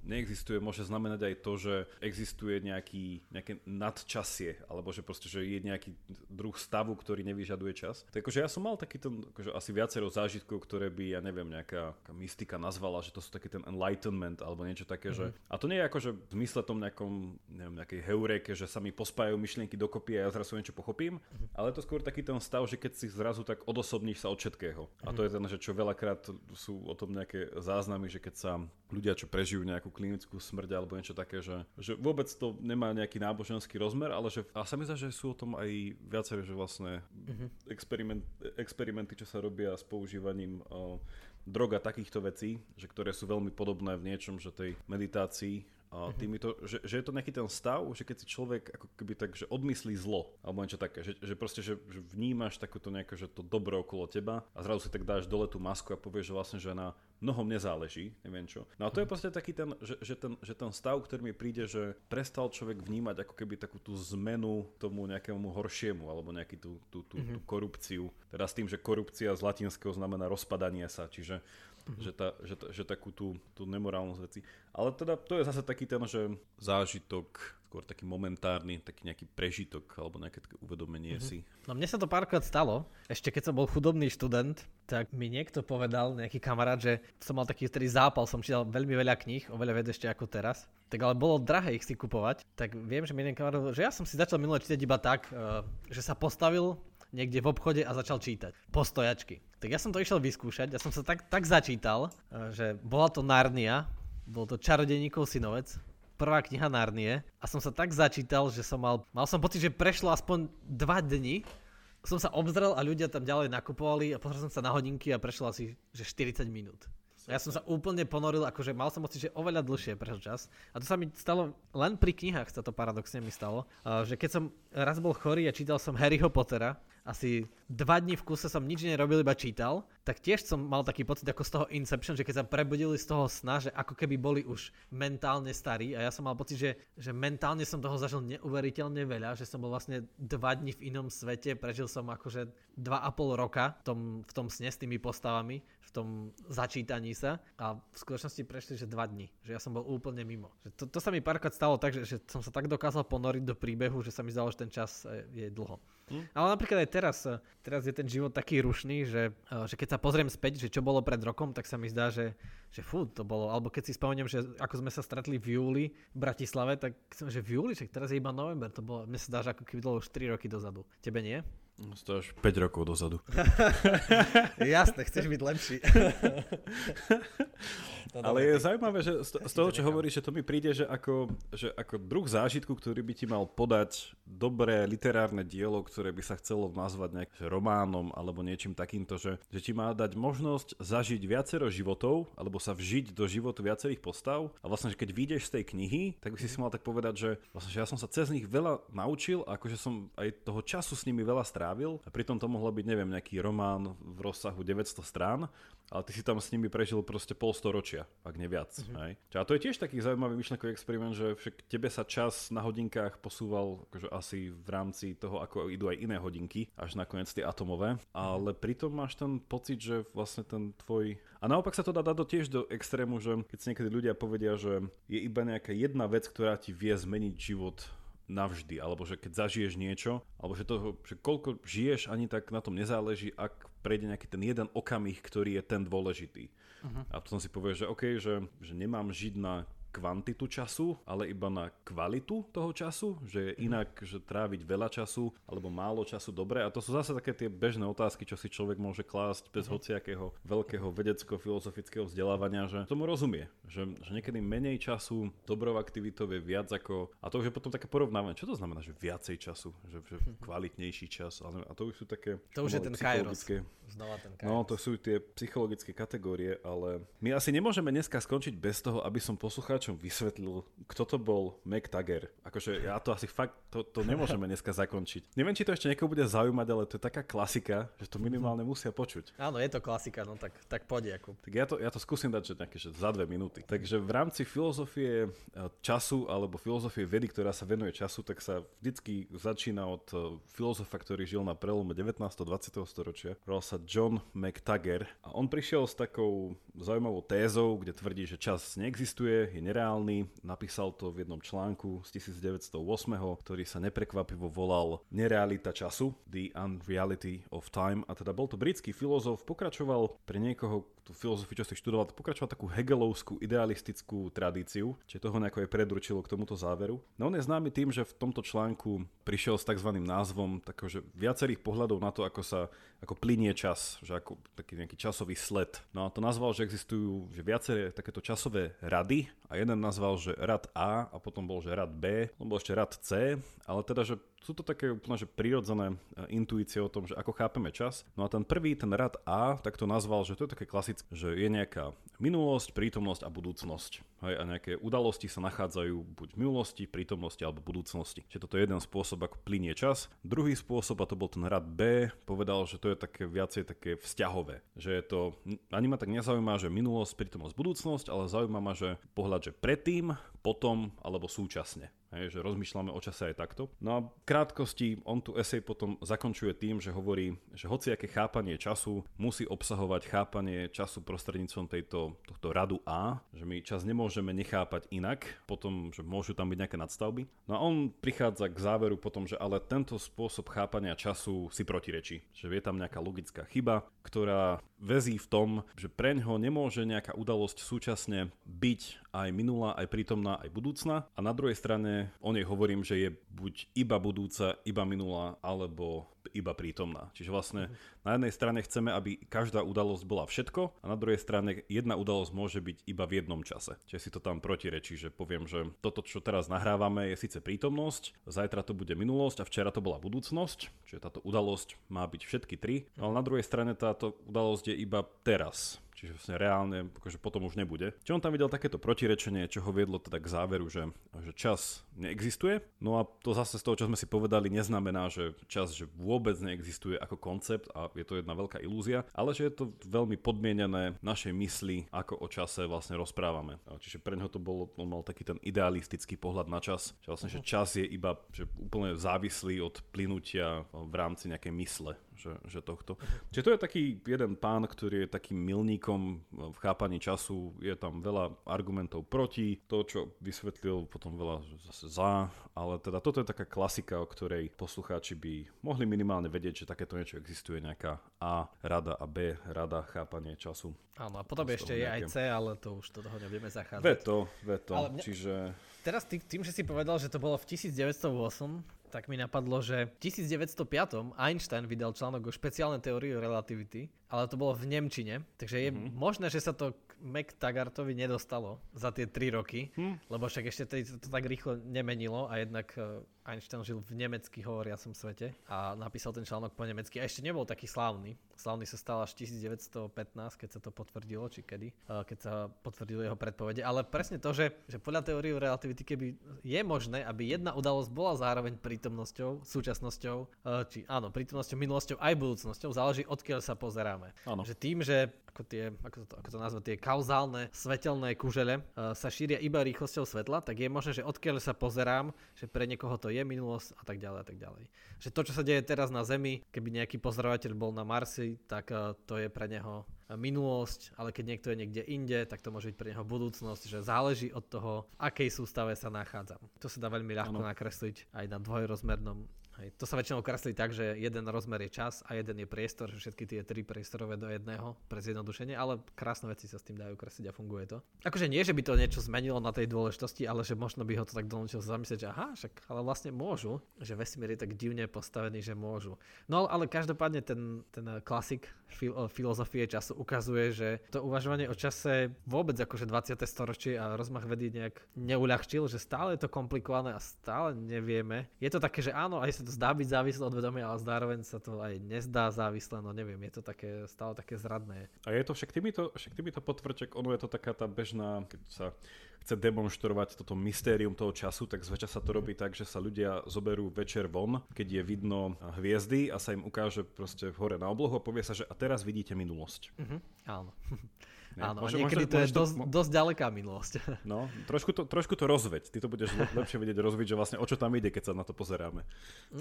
neexistuje, môže znamenať aj to, že existuje nejaký, nejaké nadčasie, alebo že proste, že je nejaký druh stavu, ktorý nevyžaduje čas. Tak akože ja som mal taký ten, akože asi viacero zážitkov, ktoré by, ja neviem, nejaká, nejaká mystika nazvala, že to sú taký ten enlightenment, alebo niečo také, mm-hmm. že... Mhm. A to nie je akože v zmysle tom nejakom, neviem, nejakej heureke, že sa mi pospájajú myšlienky dokopy a ja zrazu niečo pochopím, mm-hmm. ale to skôr taký ten stav, že keď si zrazu tak odosobníš sa od všetkého. Mm-hmm. A to mhm. je ten, že čo veľakrát sú o tom nejaké záznamy, že keď sa ľudia, čo prežijú nejakú klinickú smrť alebo niečo také, že, že vôbec to nemá nejaký náboženský rozmer, ale že, a sa mi zdá, že sú o tom aj viaceré, že vlastne uh-huh. experiment, experimenty, čo sa robia s používaním uh, drog a takýchto vecí, že ktoré sú veľmi podobné v niečom, že tej meditácii a mhm. že, že je to nejaký ten stav, že keď si človek ako keby tak, že odmyslí zlo, alebo niečo také, že, že proste, že, že vnímaš takúto nejaké, že to dobro okolo teba a zrazu si tak dáš dole tú masku a povieš, že vlastne, že na mnohom nezáleží, neviem čo. No a to je mhm. proste taký ten, že, že, ten, že ten stav, ktorý mi príde, že prestal človek vnímať ako keby takú tú zmenu tomu nejakému horšiemu, alebo nejaký tú, tú, tú, tú korupciu. Teda s tým, že korupcia z latinského znamená rozpadanie sa, čiže mm-hmm. že, tá, že, že takú tú, tú nemorálnosť veci. Ale teda to je zase taký ten, že zážitok, skôr taký momentárny, taký nejaký prežitok alebo nejaké také uvedomenie mm-hmm. si. No mne sa to párkrát stalo, ešte keď som bol chudobný študent, tak mi niekto povedal, nejaký kamarát, že som mal taký ktorý zápal, som čítal veľmi veľa kníh, oveľa viac ešte ako teraz. Tak ale bolo drahé ich si kupovať, tak viem, že mi jeden kamarát že ja som si začal minule čítať iba tak, eh, že sa postavil niekde v obchode a začal čítať. Postojačky. Tak ja som to išiel vyskúšať, ja som sa tak, tak začítal, eh, že bola to Narnia, bol to Čarodeníkov synovec, prvá kniha Narnie a som sa tak začítal, že som mal, mal som pocit, že prešlo aspoň dva dni, som sa obzrel a ľudia tam ďalej nakupovali a pozrel som sa na hodinky a prešlo asi že 40 minút. Ja som sa úplne ponoril, akože mal som pocit, že oveľa dlhšie prešiel čas. A to sa mi stalo, len pri knihách sa to paradoxne mi stalo, že keď som raz bol chorý a čítal som Harryho Pottera, asi dva dní v kuse som nič nerobil, iba čítal, tak tiež som mal taký pocit ako z toho Inception, že keď sa prebudili z toho sna, že ako keby boli už mentálne starí a ja som mal pocit, že, že mentálne som toho zažil neuveriteľne veľa, že som bol vlastne dva dní v inom svete, prežil som akože dva a pol roka v tom, v tom sne s tými postavami, v tom začítaní sa a v skutočnosti prešli, že dva dní, že ja som bol úplne mimo. Že to, to sa mi párkrát stalo tak, že, že som sa tak dokázal ponoriť do príbehu, že sa mi zdalo, že ten čas je dlho. Hm? Ale napríklad aj teraz, eh, teraz je ten život taký rušný, že, eh, že keď sa pozriem späť, že čo bolo pred rokom, tak sa mi zdá, že, že fú, to bolo, alebo keď si spomeniem, že ako sme sa stretli v júli v Bratislave, tak som, že v júli, že teraz je iba november, to bolo, mne sa zdá, že ako keby to už 3 roky dozadu. Tebe nie? To až 5 rokov dozadu. Jasné, chceš byť lepší. Ale je zaujímavé, že z toho, čo hovoríš, že to mi príde, že ako, že ako druh zážitku, ktorý by ti mal podať dobré literárne dielo, ktoré by sa chcelo nazvať nejak románom alebo niečím takýmto, že, že ti má dať možnosť zažiť viacero životov alebo sa vžiť do životu viacerých postav a vlastne, že keď vyjdeš z tej knihy, tak by si si mal tak povedať, že, vlastne, že ja som sa cez nich veľa naučil a akože som aj toho času s nimi veľa strávil strávil a pritom to mohlo byť, neviem, nejaký román v rozsahu 900 strán, ale ty si tam s nimi prežil proste pol storočia, ak nie viac. Mm-hmm. Hej? A to je tiež taký zaujímavý myšlenkový experiment, že však tebe sa čas na hodinkách posúval akože asi v rámci toho, ako idú aj iné hodinky, až nakoniec tie atomové, ale pritom máš ten pocit, že vlastne ten tvoj... A naopak sa to dá dať tiež do extrému, že keď si niekedy ľudia povedia, že je iba nejaká jedna vec, ktorá ti vie zmeniť život navždy, alebo že keď zažiješ niečo, alebo že, to, že koľko žiješ, ani tak na tom nezáleží, ak prejde nejaký ten jeden okamih, ktorý je ten dôležitý. Uh-huh. A potom si povieš, že OK, že, že nemám žiť na kvantitu času, ale iba na kvalitu toho času, že je mhm. inak, že tráviť veľa času alebo málo času dobre a to sú zase také tie bežné otázky, čo si človek môže klásť bez mhm. hociakého veľkého vedecko-filozofického vzdelávania, že tomu rozumie, že, že niekedy menej času dobrou aktivitou je viac ako, a to už je potom také porovnávanie, čo to znamená, že viacej času, že, že mhm. kvalitnejší čas, a to už sú také... To už je ten kairos. Znova ten kairos. No, to sú tie psychologické kategórie, ale my asi nemôžeme dneska skončiť bez toho, aby som poslucháč poslucháčom vysvetlil, kto to bol Mac Tagger. Akože ja to asi fakt, to, to nemôžeme dneska zakončiť. Neviem, či to ešte niekoho bude zaujímať, ale to je taká klasika, že to minimálne musia počuť. Áno, je to klasika, no tak, tak poď, Jakub. Tak ja to, ja to skúsim dať že nejaké, že za dve minúty. Takže v rámci filozofie e, času alebo filozofie vedy, ktorá sa venuje času, tak sa vždycky začína od e, filozofa, ktorý žil na prelome 19. a 20. storočia. Volal sa John McTagger a on prišiel s takou zaujímavou tézou, kde tvrdí, že čas neexistuje, je nereálny. Napísal to v jednom článku z 1908, ktorý sa neprekvapivo volal Nerealita času, The Unreality of Time. A teda bol to britský filozof, pokračoval pre niekoho, tú filozofiu, čo si študoval, pokračoval takú hegelovskú idealistickú tradíciu, čiže toho nejako aj predručilo k tomuto záveru. No on je známy tým, že v tomto článku prišiel s tzv. názvom takého, že viacerých pohľadov na to, ako sa ako plinie čas, že ako taký nejaký časový sled. No a to nazval, že existujú že viaceré takéto časové rady, a jeden nazval, že rad A a potom bol, že rad B, potom bol ešte rad C, ale teda, že sú to také úplne že prírodzené e, intuície o tom, že ako chápeme čas. No a ten prvý, ten rad A, tak to nazval, že to je také klasické, že je nejaká minulosť, prítomnosť a budúcnosť. Hej, a nejaké udalosti sa nachádzajú buď v minulosti, prítomnosti alebo budúcnosti. Čiže toto je jeden spôsob, ako plinie čas. Druhý spôsob, a to bol ten rad B, povedal, že to je také viacej také vzťahové. Že je to, ani ma tak nezaujíma, že minulosť, prítomnosť, budúcnosť, ale zaujíma ma, že pohľad, že predtým, potom alebo súčasne. Hej, že rozmýšľame o čase aj takto. No a v krátkosti on tu esej potom zakončuje tým, že hovorí, že hociaké chápanie času musí obsahovať chápanie času prostredníctvom tejto, tohto radu A, že my čas nemôžeme nechápať inak, potom, že môžu tam byť nejaké nadstavby. No a on prichádza k záveru potom, že ale tento spôsob chápania času si protirečí, že je tam nejaká logická chyba, ktorá väzí v tom, že preňho nemôže nejaká udalosť súčasne byť aj minulá, aj prítomná, aj budúcna. A na druhej strane o nej hovorím, že je buď iba budúca, iba minulá, alebo iba prítomná. Čiže vlastne na jednej strane chceme, aby každá udalosť bola všetko a na druhej strane jedna udalosť môže byť iba v jednom čase. Čiže si to tam protirečí, že poviem, že toto, čo teraz nahrávame, je síce prítomnosť, zajtra to bude minulosť a včera to bola budúcnosť, čiže táto udalosť má byť všetky tri, ale na druhej strane táto udalosť je iba teraz. Čiže vlastne reálne, akože potom už nebude. Čiže on tam videl takéto protirečenie, čo ho viedlo teda k záveru, že, že čas neexistuje. No a to zase z toho, čo sme si povedali, neznamená, že čas že vôbec neexistuje ako koncept a je to jedna veľká ilúzia, ale že je to veľmi podmienené našej mysli, ako o čase vlastne rozprávame. Čiže pre neho to bolo, on mal taký ten idealistický pohľad na čas, že vlastne, že čas je iba že úplne závislý od plynutia v rámci nejakej mysle že, že tohto. Čiže to je taký jeden pán, ktorý je takým milníkom v chápaní času, je tam veľa argumentov proti, to, čo vysvetlil potom veľa zase za, ale teda toto je taká klasika, o ktorej poslucháči by mohli minimálne vedieť, že takéto niečo existuje, nejaká A rada a B rada chápanie času. Áno, a potom ešte je aj C, ale to už do toho nebudeme zachádzať. Veto, veto, mňa... čiže... Teraz tý, tým, že si povedal, že to bolo v 1908, tak mi napadlo, že v 1905 Einstein vydal článok o špeciálnej teórii relativity, ale to bolo v Nemčine, takže je mm-hmm. možné, že sa to Mac Tagartovi nedostalo za tie 3 roky, hm. lebo však ešte to, to tak rýchlo nemenilo a jednak e, Einstein žil v nemecky hovoriacom svete a napísal ten článok po nemecky a ešte nebol taký slávny. Slávny sa stal až 1915, keď sa to potvrdilo, či kedy, e, keď sa potvrdilo jeho predpovede. Ale presne to, že, že podľa teórie relativity, keby je možné, aby jedna udalosť bola zároveň prítomnosťou, súčasnosťou, e, či áno, prítomnosťou, minulosťou aj budúcnosťou, záleží odkiaľ sa pozeráme. Áno. Že tým, že ako tie, ako to, ako to nazvať, tie kauzálne svetelné kužele uh, sa šíria iba rýchlosťou svetla, tak je možné, že odkiaľ sa pozerám, že pre niekoho to je minulosť a tak ďalej a tak ďalej. Že to, čo sa deje teraz na Zemi, keby nejaký pozorovateľ bol na Marsi, tak uh, to je pre neho minulosť, ale keď niekto je niekde inde, tak to môže byť pre neho budúcnosť, že záleží od toho, v akej sústave sa nachádzam. To sa dá veľmi ľahko ano. nakresliť aj na dvojrozmernom Hej, to sa väčšinou kreslí tak, že jeden rozmer je čas a jeden je priestor, že všetky tie tri priestorové do jedného pre zjednodušenie, ale krásne veci sa s tým dajú kresliť a funguje to. Akože nie, že by to niečo zmenilo na tej dôležitosti, ale že možno by ho to tak donúčil zamyslieť, že aha, však ale vlastne môžu, že vesmír je tak divne postavený, že môžu. No ale každopádne ten, ten klasik fil- filozofie času ukazuje, že to uvažovanie o čase vôbec akože 20. storočie a rozmach vedy nejak neuľahčil, že stále je to komplikované a stále nevieme. Je to také, že áno, aj sa to zdá byť závislé od vedomia, ale zároveň sa to aj nezdá závislé, no neviem, je to také, stále také zradné. A je to však týmito, však týmito potvrček, ono je to taká tá bežná, keď sa chce demonstrovať toto mystérium toho času, tak zväčša sa to robí tak, že sa ľudia zoberú večer von, keď je vidno hviezdy a sa im ukáže proste hore na oblohu a povie sa, že a teraz vidíte minulosť. Uh-huh, áno. Áno, môže, niekedy môže, to je dosť, to, dosť ďaleká minulosť. No, trošku to, trošku to rozveď. Ty to budeš lepšie vedieť rozviť, že vlastne o čo tam ide, keď sa na to pozeráme.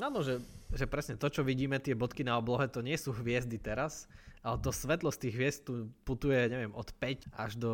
Áno, že, že presne to, čo vidíme, tie bodky na oblohe, to nie sú hviezdy teraz, ale to svetlo z tých hviezd tu putuje, neviem, od 5 až do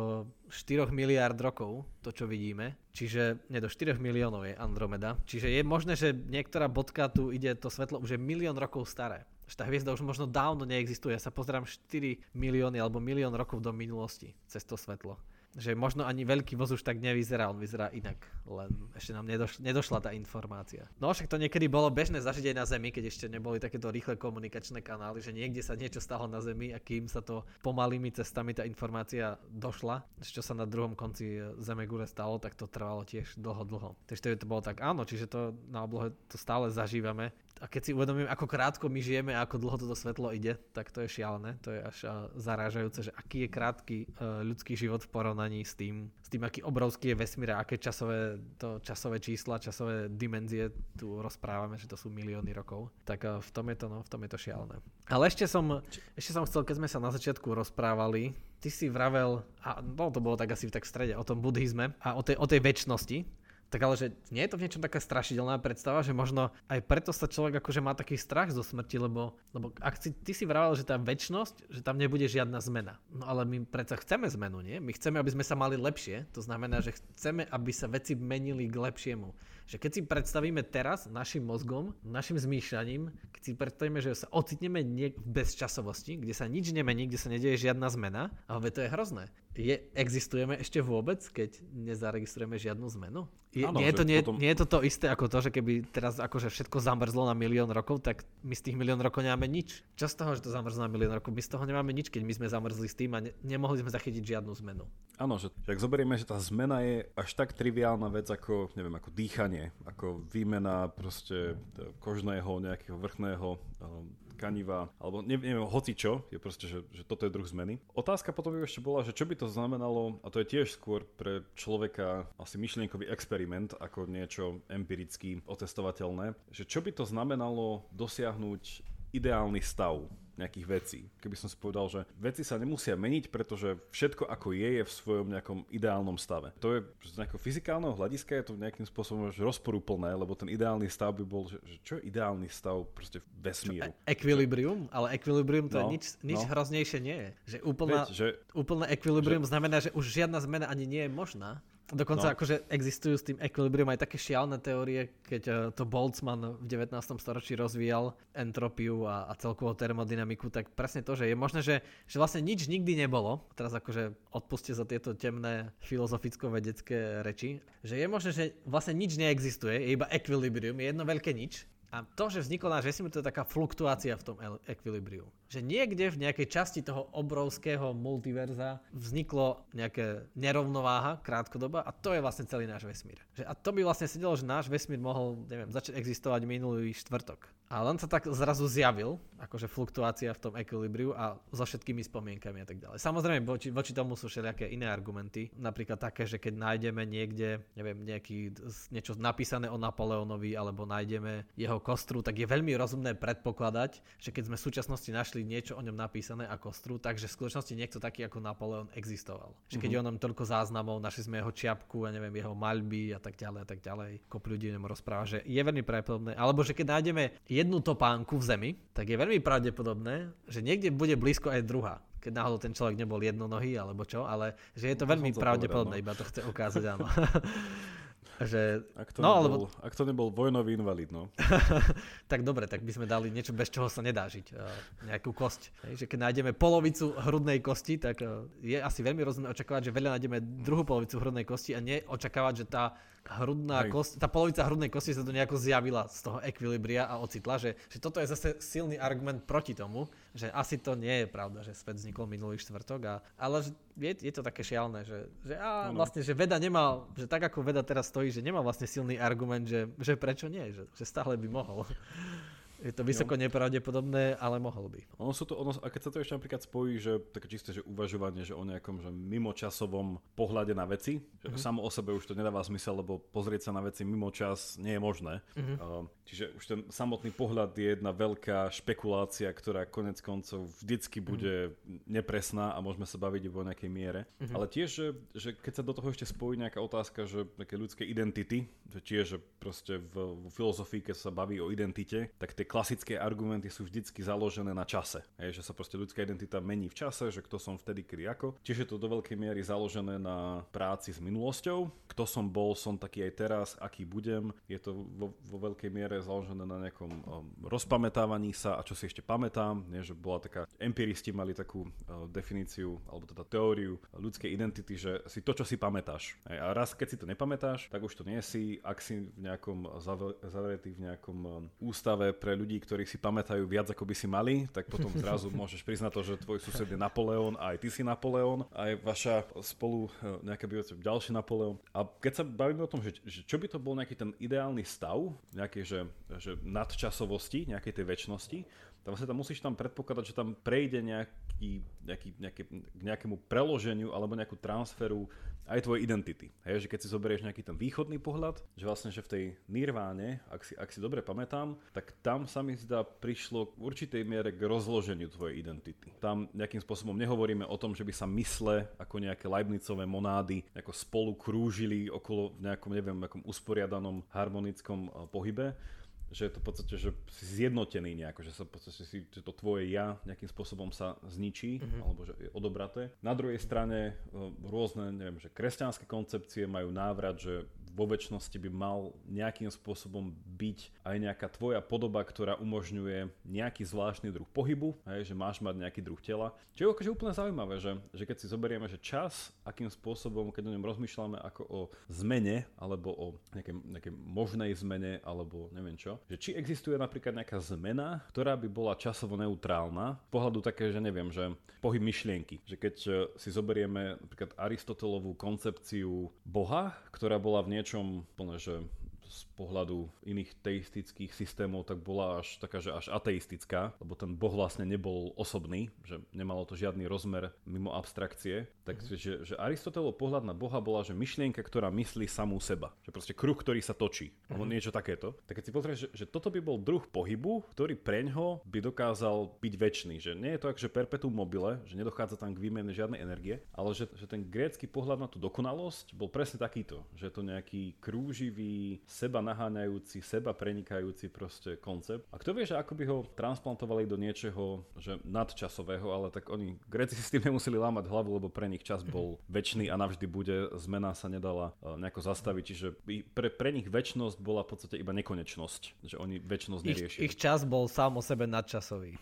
4 miliard rokov, to čo vidíme. Čiže, nie, do 4 miliónov je Andromeda. Čiže je možné, že niektorá bodka tu ide, to svetlo už je milión rokov staré že tá hviezda už možno dávno neexistuje. Ja sa pozerám 4 milióny alebo milión rokov do minulosti cez to svetlo. že možno ani veľký voz už tak nevyzerá, on vyzerá inak, len ešte nám nedoš- nedošla tá informácia. No však to niekedy bolo bežné zažiť aj na Zemi, keď ešte neboli takéto rýchle komunikačné kanály, že niekde sa niečo stalo na Zemi a kým sa to pomalými cestami tá informácia došla, čo sa na druhom konci Zeme gule stalo, tak to trvalo tiež dlho, dlho. Takže to bolo tak, áno, čiže to na oblohe to stále zažívame a keď si uvedomím, ako krátko my žijeme a ako dlho toto svetlo ide, tak to je šialené. To je až zarážajúce, že aký je krátky uh, ľudský život v porovnaní s tým, s tým, aký obrovský je vesmír a aké časové, to, časové čísla, časové dimenzie tu rozprávame, že to sú milióny rokov. Tak uh, v tom je to, no, v tom je to šialené. Ale ešte som, ešte som chcel, keď sme sa na začiatku rozprávali, ty si vravel, a no, to bolo tak asi tak v strede, o tom buddhizme a o tej, o tej väčšnosti, tak ale že nie je to v niečom taká strašidelná predstava, že možno aj preto sa človek akože má taký strach zo smrti, lebo, lebo ak si, ty si vravel, že tá väčšnosť, že tam nebude žiadna zmena. No ale my predsa chceme zmenu, nie? My chceme, aby sme sa mali lepšie, to znamená, že chceme, aby sa veci menili k lepšiemu. Že keď si predstavíme teraz našim mozgom, našim zmýšľaním, keď si predstavíme, že sa ocitneme nie v bezčasovosti, kde sa nič nemení, kde sa nedieje žiadna zmena, ale to je hrozné je, existujeme ešte vôbec, keď nezaregistrujeme žiadnu zmenu? Je, ano, nie, je to, nie, potom... nie je to to isté ako to, že keby teraz akože všetko zamrzlo na milión rokov, tak my z tých milión rokov nemáme nič. Čo z toho, že to zamrzlo na milión rokov? My z toho nemáme nič, keď my sme zamrzli s tým a ne, nemohli sme zachytiť žiadnu zmenu. Áno, že ak zoberieme, že tá zmena je až tak triviálna vec ako, neviem, ako dýchanie, ako výmena proste kožného, nejakého vrchného um, tkaniva, alebo neviem, hoci čo, je proste, že, že toto je druh zmeny. Otázka potom by ešte bola, že čo by to znamenalo, a to je tiež skôr pre človeka asi myšlienkový experiment, ako niečo empiricky otestovateľné, že čo by to znamenalo dosiahnuť ideálny stav nejakých vecí. Keby som si povedal, že veci sa nemusia meniť, pretože všetko ako je, je v svojom nejakom ideálnom stave. To je z nejakého fyzikálneho hľadiska je to nejakým spôsobom už rozporúplné, lebo ten ideálny stav by bol, že, že čo je ideálny stav proste v vesmíru. E- equilibrium? Ale equilibrium to no, je nič, nič no. hroznejšie nie je. Že úplná, Veď, že, úplné equilibrium že, znamená, že už žiadna zmena ani nie je možná. Dokonca no. akože existujú s tým equilibrium aj také šialné teórie, keď uh, to Boltzmann v 19. storočí rozvíjal entropiu a, a celkovú termodynamiku, tak presne to, že je možné, že, že vlastne nič nikdy nebolo, teraz akože odpuste za tieto temné filozoficko-vedecké reči, že je možné, že vlastne nič neexistuje, je iba equilibrium, je jedno veľké nič a to, že vznikol náš vesmír, to je taká fluktuácia v tom ekvilibriu. Že niekde v nejakej časti toho obrovského multiverza vzniklo nejaké nerovnováha krátkodoba a to je vlastne celý náš vesmír. Že a to by vlastne sedelo, že náš vesmír mohol, neviem, začať existovať minulý štvrtok. A len sa tak zrazu zjavil, akože fluktuácia v tom ekvilibriu a so všetkými spomienkami a tak ďalej. Samozrejme, voči, voči tomu sú všelijaké iné argumenty. Napríklad také, že keď nájdeme niekde, neviem, nejaký, niečo napísané o Napoleonovi alebo nájdeme jeho kostru, tak je veľmi rozumné predpokladať, že keď sme v súčasnosti našli niečo o ňom napísané a kostru, takže v skutočnosti niekto taký ako Napoleon existoval. Že keď mm-hmm. je o ňom toľko záznamov, našli sme jeho čiapku a neviem, jeho maľby a tak ďalej a tak ďalej. Kop ľudí o ňom rozpráva, že je veľmi pravdepodobné. Alebo že keď nájdeme jednu topánku v zemi, tak je veľmi pravdepodobné, že niekde bude blízko aj druhá keď náhodou ten človek nebol jednonohý alebo čo, ale že je to no, veľmi pravdepodobné, no. iba to chce ukázať, áno. Že, ak, to no, nebol, alebo... ak to nebol vojnový invalid, no. tak dobre, tak by sme dali niečo, bez čoho sa nedá žiť. Uh, nejakú kosť. Hej, že keď nájdeme polovicu hrudnej kosti, tak uh, je asi veľmi rozumné očakávať, že veľa nájdeme druhú polovicu hrudnej kosti a neočakávať, že tá hrudná kost, tá polovica hrudnej kosti sa to nejako zjavila z toho ekvilibria a ocitla, že, že toto je zase silný argument proti tomu, že asi to nie je pravda, že svet vznikol minulý štvrtok, a, ale je, je to také šialné, že, že a vlastne, že veda nemá, že tak ako veda teraz stojí, že nemá vlastne silný argument, že, že prečo nie, že, že stále by mohol. Je to vysoko nepravdepodobné, ale mohol by. Ono sú to, ono, a keď sa to ešte napríklad spojí, že také čisté, že uvažovanie, že o nejakom že mimočasovom pohľade na veci, že mm-hmm. samo o sebe už to nedáva zmysel, lebo pozrieť sa na veci mimo čas nie je možné. Mm-hmm. Uh, čiže už ten samotný pohľad je jedna veľká špekulácia, ktorá konec koncov vždycky mhm. bude mm-hmm. nepresná a môžeme sa baviť iba o nejakej miere. Mm-hmm. Ale tiež, že, že keď sa do toho ešte spojí nejaká otázka, že také ľudské identity, že tiež, že proste v, v filozofii, keď sa baví o identite, tak tie klasické argumenty sú vždycky založené na čase. Hej, že sa proste ľudská identita mení v čase, že kto som vtedy, kedy ako. Čiže to do veľkej miery založené na práci s minulosťou. Kto som bol, som taký aj teraz, aký budem. Je to vo, vo veľkej miere založené na nejakom um, rozpamätávaní sa a čo si ešte pamätám. Nie, že bola taká, empiristi mali takú uh, definíciu, alebo teda teóriu ľudskej identity, že si to, čo si pamätáš. Hej, a raz, keď si to nepamätáš, tak už to nie si. Ak si v nejakom zavretý v nejakom um, ústave pre ľudí, ktorí si pamätajú viac, ako by si mali, tak potom zrazu môžeš priznať to, že tvoj sused je Napoleon a aj ty si Napoleon, aj vaša spolu uh, nejaká bývajúca ďalší Napoleon. A keď sa bavíme o tom, že, že čo by to bol nejaký ten ideálny stav, nejaké, že, že nadčasovosti, nejakej tej väčšnosti, tak vlastne tam musíš tam predpokladať, že tam prejde nejaký, nejaký, nejaké, k nejakému preloženiu alebo nejakú transferu aj tvojej identity. Hej, že keď si zoberieš nejaký ten východný pohľad, že vlastne, že v tej nirváne, ak si, ak si dobre pamätám, tak tam sa mi zdá prišlo v určitej miere k rozloženiu tvojej identity. Tam nejakým spôsobom nehovoríme o tom, že by sa mysle ako nejaké Leibnicové monády ako spolu krúžili okolo v nejakom, neviem, nejakom usporiadanom harmonickom eh, pohybe, že je to v podstate, že si zjednotený nejako, že sa v podstate si, že to tvoje ja nejakým spôsobom sa zničí, mm-hmm. alebo že je odobraté. Na druhej strane e, rôzne, neviem, že kresťanské koncepcie majú návrat, že vo väčšnosti by mal nejakým spôsobom byť aj nejaká tvoja podoba, ktorá umožňuje nejaký zvláštny druh pohybu, hej, že máš mať nejaký druh tela. Čo je akože úplne zaujímavé, že, že keď si zoberieme, že čas, akým spôsobom, keď o ňom rozmýšľame ako o zmene, alebo o nejakej, nejakej možnej zmene, alebo neviem čo, že či existuje napríklad nejaká zmena, ktorá by bola časovo neutrálna, pohľadu také, že neviem, že pohyb myšlienky, že keď eh, si zoberieme napríklad Aristotelovú koncepciu Boha, ktorá bola v niečom plne, že z pohľadu iných teistických systémov tak bola až taká, že až ateistická, lebo ten boh vlastne nebol osobný, že nemalo to žiadny rozmer mimo abstrakcie. Takže mm-hmm. že, že Aristotelov pohľad na boha bola, že myšlienka, ktorá myslí samú seba. Že proste kruh, ktorý sa točí. Alebo niečo takéto. Tak keď si pozrieš, že, že toto by bol druh pohybu, ktorý preňho by dokázal byť väčší. Že nie je to ako, že perpetuum mobile, že nedochádza tam k výmene žiadnej energie, ale že, že ten grécky pohľad na tú dokonalosť bol presne takýto. Že je to nejaký krúživý, seba naháňajúci, seba prenikajúci proste koncept. A kto vie, že ako by ho transplantovali do niečoho, že nadčasového, ale tak oni, Gréci si s tým nemuseli lámať hlavu, lebo pre nich čas bol väčší a navždy bude, zmena sa nedala e, nejako zastaviť, čiže pre, pre nich väčnosť bola v podstate iba nekonečnosť, že oni väčnosť neriešili. Ich, ich čas bol sám o sebe nadčasový.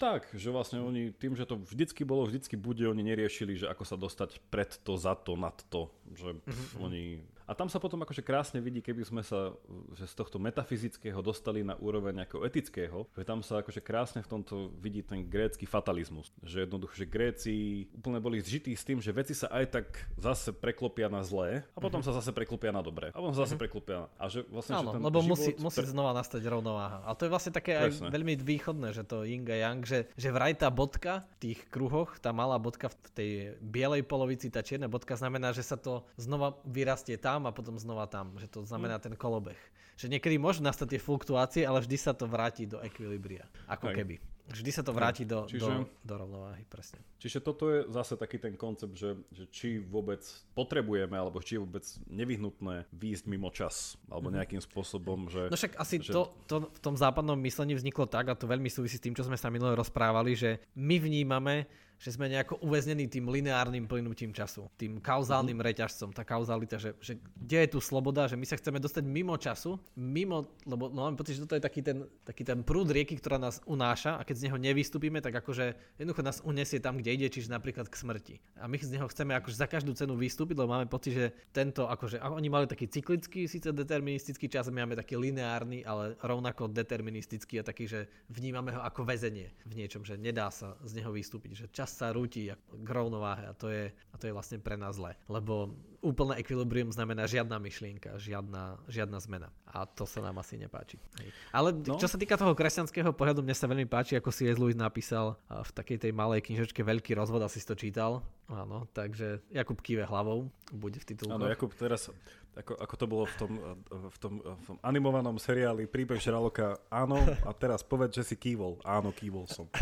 Tak, že vlastne oni tým, že to vždycky bolo, vždycky bude, oni neriešili, že ako sa dostať pred to, za to, nad to. Že mm-hmm. oni a tam sa potom akože krásne vidí, keby sme sa že z tohto metafyzického dostali na úroveň nejakého etického, že tam sa akože krásne v tomto vidí ten grécky fatalizmus. Že jednoducho, že Gréci úplne boli zžití s tým, že veci sa aj tak zase preklopia na zlé a potom mm-hmm. sa zase preklopia na dobré. A potom sa zase mm-hmm. preklopia. A že vlastne, Áno, že ten lebo život musí, musí pre... znova nastať rovnováha. A to je vlastne také Presne. aj veľmi východné, že to yin a yang, že, že vraj tá bodka v tých kruhoch, tá malá bodka v tej bielej polovici, tá čierna bodka znamená, že sa to znova vyrastie tam a potom znova tam, že to znamená mm. ten kolobeh. Že niekedy môžu nastať tie fluktuácie, ale vždy sa to vráti do ekvilibria, ako Hej. keby. Vždy sa to vráti do, čiže, do, do rovnováhy, presne. Čiže toto je zase taký ten koncept, že, že či vôbec potrebujeme, alebo či je vôbec nevyhnutné výjsť mimo čas, alebo mhm. nejakým spôsobom, že... No však asi že... To, to v tom západnom myslení vzniklo tak, a to veľmi súvisí s tým, čo sme sa minule rozprávali, že my vnímame že sme nejako uväznení tým lineárnym plynutím času, tým kauzálnym mm-hmm. reťažcom, tá kauzalita, že, že kde je tu sloboda, že my sa chceme dostať mimo času, mimo, lebo no, mám pocit, že toto je taký ten, taký ten prúd rieky, ktorá nás unáša a keď z neho nevystúpime, tak akože jednoducho nás unesie tam, kde ide, čiže napríklad k smrti. A my z neho chceme akože za každú cenu vystúpiť, lebo máme pocit, že tento, akože oni mali taký cyklický, síce deterministický čas, my máme taký lineárny, ale rovnako deterministický a taký, že vnímame ho ako väzenie v niečom, že nedá sa z neho vystúpiť, že čas sa rúti k rovnováhe a to je, a to je vlastne pre nás zle. Lebo úplné ekvilibrium znamená žiadna myšlienka, žiadna, žiadna zmena. A to sa nám asi nepáči. Hej. Ale no. čo sa týka toho kresťanského pohľadu, mne sa veľmi páči, ako si Lewis napísal v takej tej malej knižočke Veľký rozvod, asi si to čítal. Áno, takže Jakub kýve hlavou, bude v titulku. Áno, Jakub teraz ako, ako to bolo v tom, v, tom, v tom animovanom seriáli Príbeh Žraloka. Áno, a teraz povedz, že si kývol. Áno, kývol som.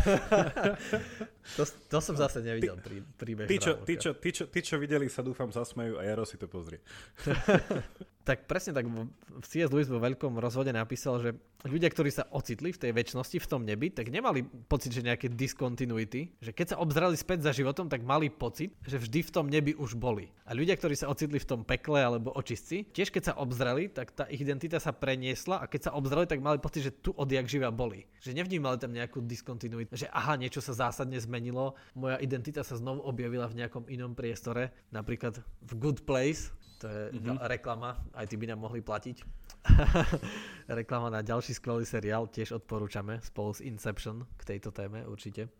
to, to som zase nevidel, prí, príbeh tí, čo, tí, čo, tí, čo, tí, čo videli, sa dúfam zasmejú a ja Ero si to pozrie. tak presne tak v C.S. Lewis vo veľkom rozvode napísal, že ľudia, ktorí sa ocitli v tej väčšnosti, v tom nebi, tak nemali pocit, že nejaké diskontinuity, že keď sa obzrali späť za životom, tak mali pocit, že vždy v tom nebi už boli. A ľudia, ktorí sa ocitli v tom pekle alebo očistci, tiež keď sa obzrali, tak tá ich identita sa preniesla a keď sa obzrali, tak mali pocit, že tu odjak živa boli. Že nevnímali tam nejakú diskontinuitu, že aha, niečo sa zásadne zmenilo, moja identita sa znovu objavila v nejakom inom priestore, napríklad v Good Place, to je mm-hmm. reklama, aj ty by nám mohli platiť. reklama na ďalší skvelý seriál, tiež odporúčame spolu s Inception k tejto téme určite.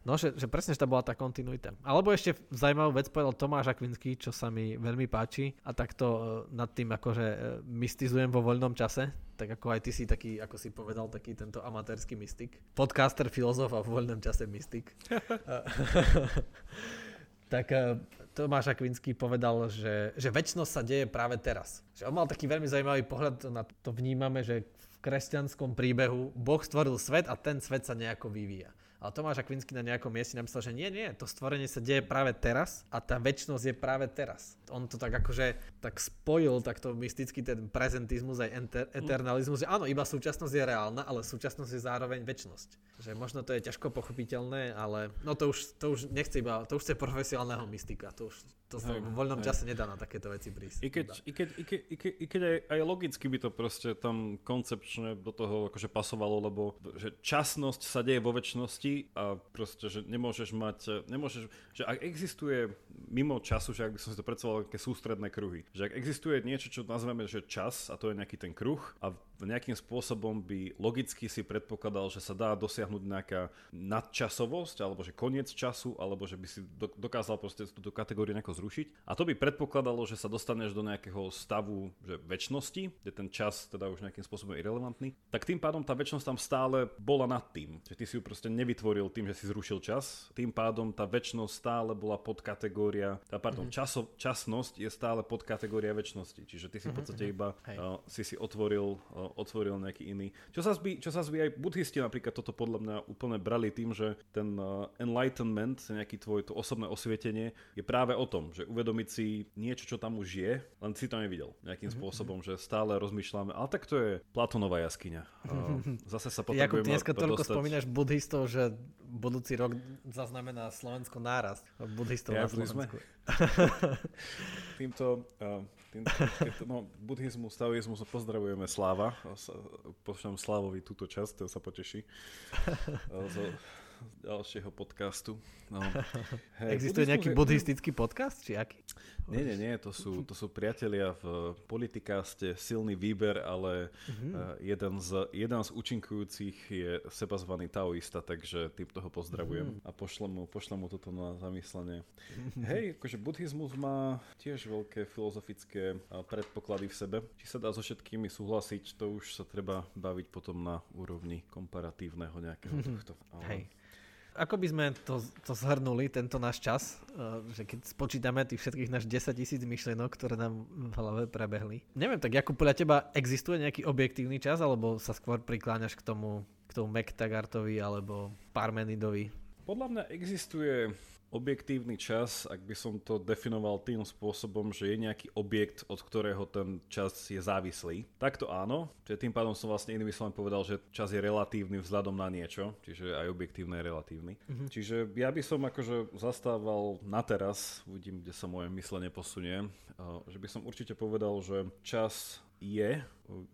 No, že, že presne, že to bola tá kontinuita. Alebo ešte zaujímavú vec povedal Tomáš Akvinský, čo sa mi veľmi páči a takto uh, nad tým akože uh, mystizujem vo voľnom čase, tak ako aj ty si taký, ako si povedal, taký tento amatérsky mystik. Podcaster, filozof a vo voľnom čase mystik. tak uh, Tomáš Akvinský povedal, že, že väčšnosť sa deje práve teraz. Že on mal taký veľmi zaujímavý pohľad na to vnímame, že v kresťanskom príbehu Boh stvoril svet a ten svet sa nejako vyvíja. Ale Tomáš Akvinsky na nejakom mieste napísal, že nie, nie, to stvorenie sa deje práve teraz a tá väčšnosť je práve teraz. On to tak akože tak spojil takto mysticky ten prezentizmus aj enter, eternalizmus, že áno, iba súčasnosť je reálna, ale súčasnosť je zároveň väčšnosť. Že možno to je ťažko pochopiteľné, ale no to už, to už nechce iba, to už chce profesionálneho mystika, to už to sa v voľnom hej. čase nedá na takéto veci prísť. I keď, i keď, i keď, i keď, i keď aj, aj logicky by to proste tam koncepčne do toho akože pasovalo, lebo že časnosť sa deje vo väčšnosti a proste, že nemôžeš mať, nemôžeš, že ak existuje mimo času, že ak by som si to predstavoval, také sústredné kruhy, že ak existuje niečo, čo nazveme, že čas a to je nejaký ten kruh a nejakým spôsobom by logicky si predpokladal, že sa dá dosiahnuť nejaká nadčasovosť, alebo že koniec času, alebo že by si dokázal proste túto kategóriu nejako zrušiť. A to by predpokladalo, že sa dostaneš do nejakého stavu že väčšnosti, kde ten čas teda už nejakým spôsobom irrelevantný. Tak tým pádom tá väčšnosť tam stále bola nad tým. Že ty si ju proste nevytvoril tým, že si zrušil čas. Tým pádom tá väčšnosť stále bola podkategória, tá, pardon, mm-hmm. časo, časnosť je stále podkategória väčšnosti. Čiže ty si v mhm, podstate mhm. iba uh, si si otvoril uh, otvoril nejaký iný. Čo sa zby, čo sa zby aj buddhisti napríklad toto podľa mňa úplne brali tým, že ten uh, enlightenment, nejaký tvoj to osobné osvietenie je práve o tom, že uvedomiť si niečo, čo tam už je, len si to nevidel nejakým mm-hmm. spôsobom, že stále rozmýšľame, ale tak to je Platonová jaskyňa. Uh, zase sa potrebujeme Jakub, dneska toľko dostať... spomínaš buddhistov, že budúci rok zaznamená Slovensko nárast buddhistov ja, na Slovensku. Týmto, uh, týmto týmto, no, buddhizmus, taoizmus pozdravujeme Sláva. Pošlám Slávovi túto časť, to sa poteší. Z ďalšieho podcastu. No. Hey, Existuje nejaký buddhistický podcast, či aký? Nie, nie, nie, to sú, to sú priatelia v politikáste, silný výber, ale mm-hmm. jeden, z, jeden z účinkujúcich je seba zvaný taoista, takže tým toho pozdravujem mm-hmm. a pošlem mu, pošlem mu toto na zamyslenie. Mm-hmm. Hej, akože buddhizmus má tiež veľké filozofické predpoklady v sebe. Či sa dá so všetkými súhlasiť, to už sa treba baviť potom na úrovni komparatívneho nejakého mm-hmm. tohto. Ale... Hej. Ako by sme to, to zhrnuli, tento náš čas, uh, že keď spočítame tých všetkých náš 10 tisíc myšlienok, ktoré nám v hlave prebehli. Neviem, tak ako podľa teba existuje nejaký objektívny čas, alebo sa skôr prikláňaš k tomu, k tomu McTaggartovi alebo Parmenidovi? Podľa mňa existuje objektívny čas, ak by som to definoval tým spôsobom, že je nejaký objekt, od ktorého ten čas je závislý, tak to áno. Čiže tým pádom som vlastne inými slovami povedal, že čas je relatívny vzhľadom na niečo, čiže aj objektívne je relatívny. Mm-hmm. Čiže ja by som akože zastával na teraz, uvidím, kde sa moje myslenie posunie, že by som určite povedal, že čas je,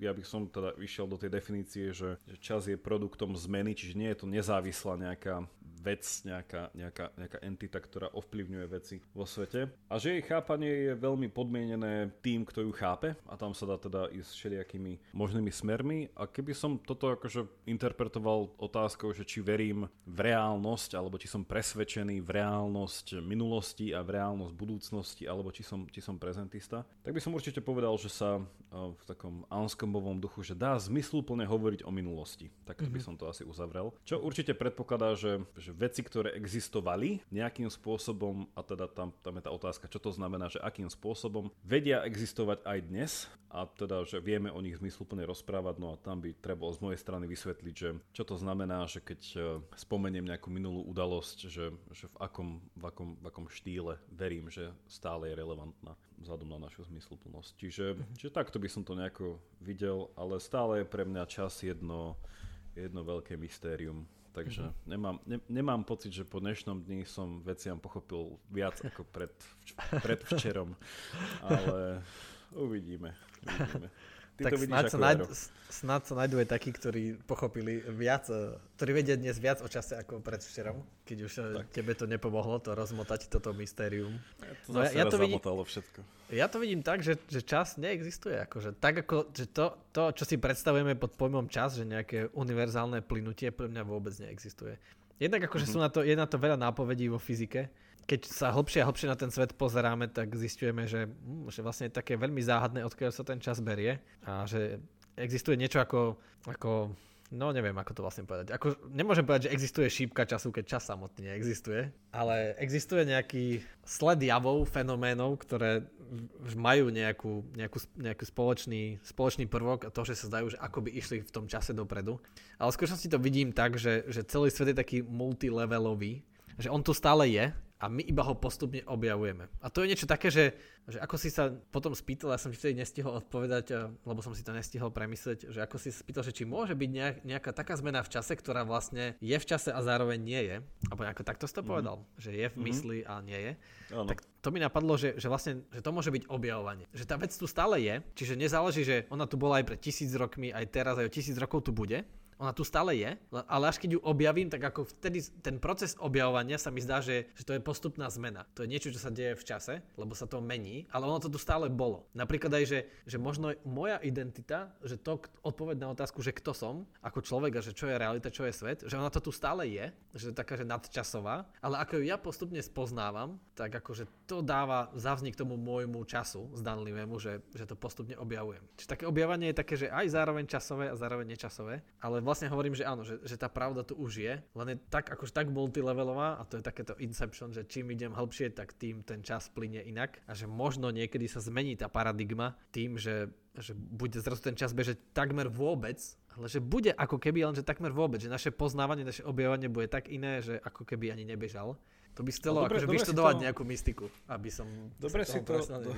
ja by som teda vyšiel do tej definície, že, že čas je produktom zmeny, čiže nie je to nezávislá nejaká vec, nejaká, nejaká, nejaká entita, ktorá ovplyvňuje veci vo svete. A že jej chápanie je veľmi podmienené tým, kto ju chápe a tam sa dá teda ísť všelijakými možnými smermi. A keby som toto akože interpretoval otázkou, že či verím v reálnosť, alebo či som presvedčený v reálnosť minulosti a v reálnosť budúcnosti, alebo či som, či som prezentista, tak by som určite povedal, že sa v takom anskombovom duchu, že dá zmysluplne hovoriť o minulosti. Tak by mhm. som to asi uzavrel. Čo určite predpokladá, že, že veci, ktoré existovali nejakým spôsobom, a teda tam, tam je tá otázka, čo to znamená, že akým spôsobom vedia existovať aj dnes a teda, že vieme o nich zmysluplne rozprávať, no a tam by treba z mojej strany vysvetliť, že čo to znamená, že keď e, spomeniem nejakú minulú udalosť, že, že v, akom, v, akom, v akom štýle verím, že stále je relevantná. vzhľadom na našu zmysluplnosť. Čiže, čiže takto by som to nejako videl, ale stále je pre mňa čas jedno, jedno veľké mystérium. Takže mm-hmm. nemám, ne, nemám pocit, že po dnešnom dni som veciam pochopil viac ako pred, pred včerom. Ale uvidíme. uvidíme. Ty tak to snáď, sa nájdu, snáď sa nájdú aj takí, ktorí pochopili viac, e, ktorí vedia dnes viac o čase ako predvčerom, keď už e, tak. tebe to nepomohlo to rozmotať toto mystérium. Ja to no, ja, ja to vidím, všetko. Ja to vidím tak, že, že čas neexistuje. Akože, tak ako, že to, to, čo si predstavujeme pod pojmom čas, že nejaké univerzálne plynutie pre mňa vôbec neexistuje. Jednak akože mm-hmm. sú na to, je na to veľa nápovedí vo fyzike, keď sa hlbšie a hlbšie na ten svet pozeráme, tak zistujeme, že, hm, že vlastne je také veľmi záhadné, odkiaľ sa ten čas berie a že existuje niečo ako, ako no neviem, ako to vlastne povedať. Ako, nemôžem povedať, že existuje šípka času, keď čas samotný neexistuje, ale existuje nejaký sled javov, fenoménov, ktoré majú nejakú, nejakú, nejakú spoločný, spoločný prvok a to, že sa zdajú, že ako by išli v tom čase dopredu. Ale v skutočnosti to vidím tak, že, že celý svet je taký multilevelový, že on tu stále je, a my iba ho postupne objavujeme. A to je niečo také, že, že ako si sa potom spýtal, ja som ti vtedy nestihol odpovedať, eh, lebo som si to nestihol premyslieť, že ako si spýtal, že či môže byť nejak, nejaká taká zmena v čase, ktorá vlastne je v čase a zároveň nie je. Alebo ako takto si to mm-hmm. povedal, že je v mhm. mysli mm-hmm. a nie je. Ano. Tak to mi napadlo, že, že vlastne že to môže byť objavovanie. Že tá vec tu stále je, čiže nezáleží, že ona tu bola aj pred tisíc rokmi, aj teraz, aj o tisíc rokov tu bude, ona tu stále je, ale až keď ju objavím, tak ako vtedy ten proces objavovania sa mi zdá, že, že to je postupná zmena. To je niečo, čo sa deje v čase, lebo sa to mení, ale ono to tu stále bolo. Napríklad aj, že, že možno moja identita, že to odpoveď na otázku, že kto som ako človek a že čo je realita, čo je svet, že ona to tu stále je, že je taká, že nadčasová, ale ako ju ja postupne spoznávam, tak akože to dáva zavznik tomu môjmu času zdanlivému, že, že to postupne objavujem. Čiže také objavanie je také, že aj zároveň časové a zároveň nečasové, ale vlastne hovorím, že áno, že, že tá pravda tu už je, len je tak, akože tak multilevelová a to je takéto inception, že čím idem hĺbšie, tak tým ten čas plyne inak a že možno niekedy sa zmení tá paradigma tým, že, že bude zrazu ten čas bežať takmer vôbec, ale že bude ako keby, len že takmer vôbec, že naše poznávanie, naše objavovanie bude tak iné, že ako keby ani nebežal. To by stelo no, akože vyštudovať to... nejakú mystiku, aby som dobre si to, do...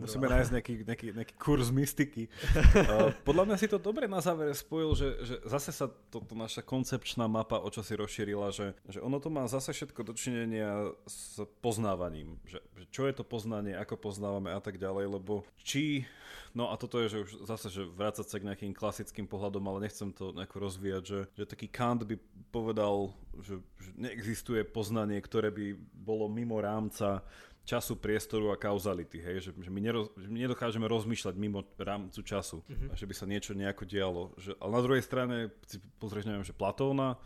Musíme nájsť nejaký, nejaký, nejaký kurz mystiky. uh, podľa mňa si to dobre na záver spojil, že, že zase sa toto to naša koncepčná mapa o čo si rozšírila, že, že ono to má zase všetko dočinenia s poznávaním. Že, že čo je to poznanie, ako poznávame a tak ďalej, lebo či No a toto je, že už zase, že vrácať sa k nejakým klasickým pohľadom, ale nechcem to nejako rozvíjať, že, že taký Kant by povedal, že, že neexistuje poznanie, ktoré by bolo mimo rámca času, priestoru a kauzality, hej? Že, že, my neroz, že my nedokážeme rozmýšľať mimo rámcu času, mm-hmm. že by sa niečo nejako dialo. Že, ale na druhej strane, si pozrieš, neviem, že Platóna,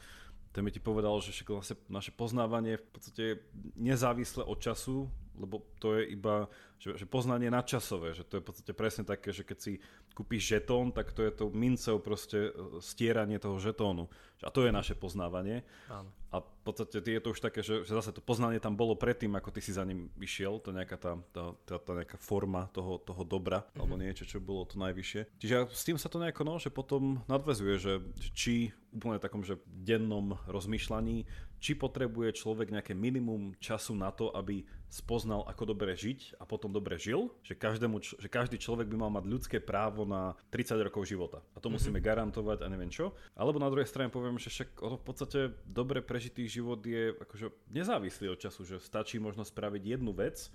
ten by ti povedal, že naše, naše poznávanie v podstate je nezávislé od času, lebo to je iba, že, že poznanie nadčasové, že to je v podstate presne také, že keď si kúpiš žetón, tak to je to mincov proste e, stieranie toho žetónu. A to je naše poznávanie. Áno. A v podstate je to už také, že, že zase to poznanie tam bolo predtým, ako ty si za ním išiel, to nejaká tá, tá, tá, tá nejaká forma toho, toho dobra, mm-hmm. alebo niečo, čo bolo to najvyššie. Čiže s tým sa to nejako, no, že potom nadvezuje, že či úplne takom, že dennom rozmýšľaní, či potrebuje človek nejaké minimum času na to, aby spoznal, ako dobre žiť a potom dobre žil, že, každému, že každý človek by mal mať ľudské právo na 30 rokov života. A to mm-hmm. musíme garantovať a neviem čo. Alebo na druhej strane poviem, že však ono v podstate dobre prežitý život je akože nezávislý od času, že stačí možno spraviť jednu vec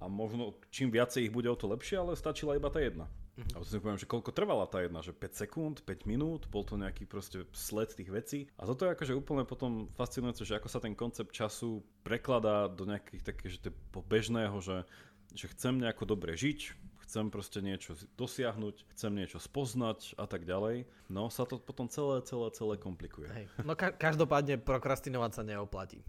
a možno čím viacej ich bude o to lepšie, ale stačila iba tá jedna. Mm-hmm. A si poviem, že koľko trvala tá jedna, že 5 sekúnd, 5 minút, bol to nejaký proste sled tých vecí. A toto je akože úplne potom fascinujúce, že ako sa ten koncept času prekladá do nejakých takých, že bežného, že, že chcem nejako dobre žiť, chcem proste niečo dosiahnuť, chcem niečo spoznať a tak ďalej. No sa to potom celé, celé, celé komplikuje. Hej. No ka- každopádne prokrastinovať sa neoplatí.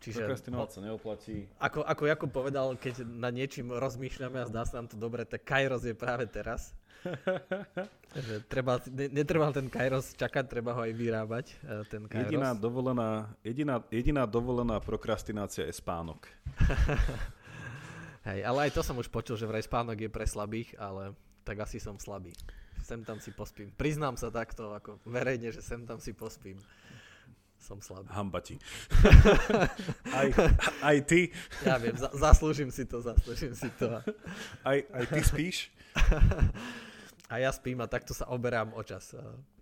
Čiže, Prokrastinovať sa neoplatí. Ako, ako Jakub povedal, keď na niečím rozmýšľame a zdá sa nám to dobre, tak Kairos je práve teraz. že treba, ne, netreba ten Kairos čakať, treba ho aj vyrábať. E, ten Kairos. Jediná, dovolená, jediná, jediná dovolená prokrastinácia je spánok. Hej, ale aj to som už počul, že vraj spánok je pre slabých, ale tak asi som slabý. Sem tam si pospím. Priznám sa takto, ako verejne, že sem tam si pospím som slabý. Hamba ti. aj, aj ty. Ja viem, za, zaslúžim si to, zaslúžim si to. Aj, aj ty spíš? A ja spím a takto sa oberám o čas.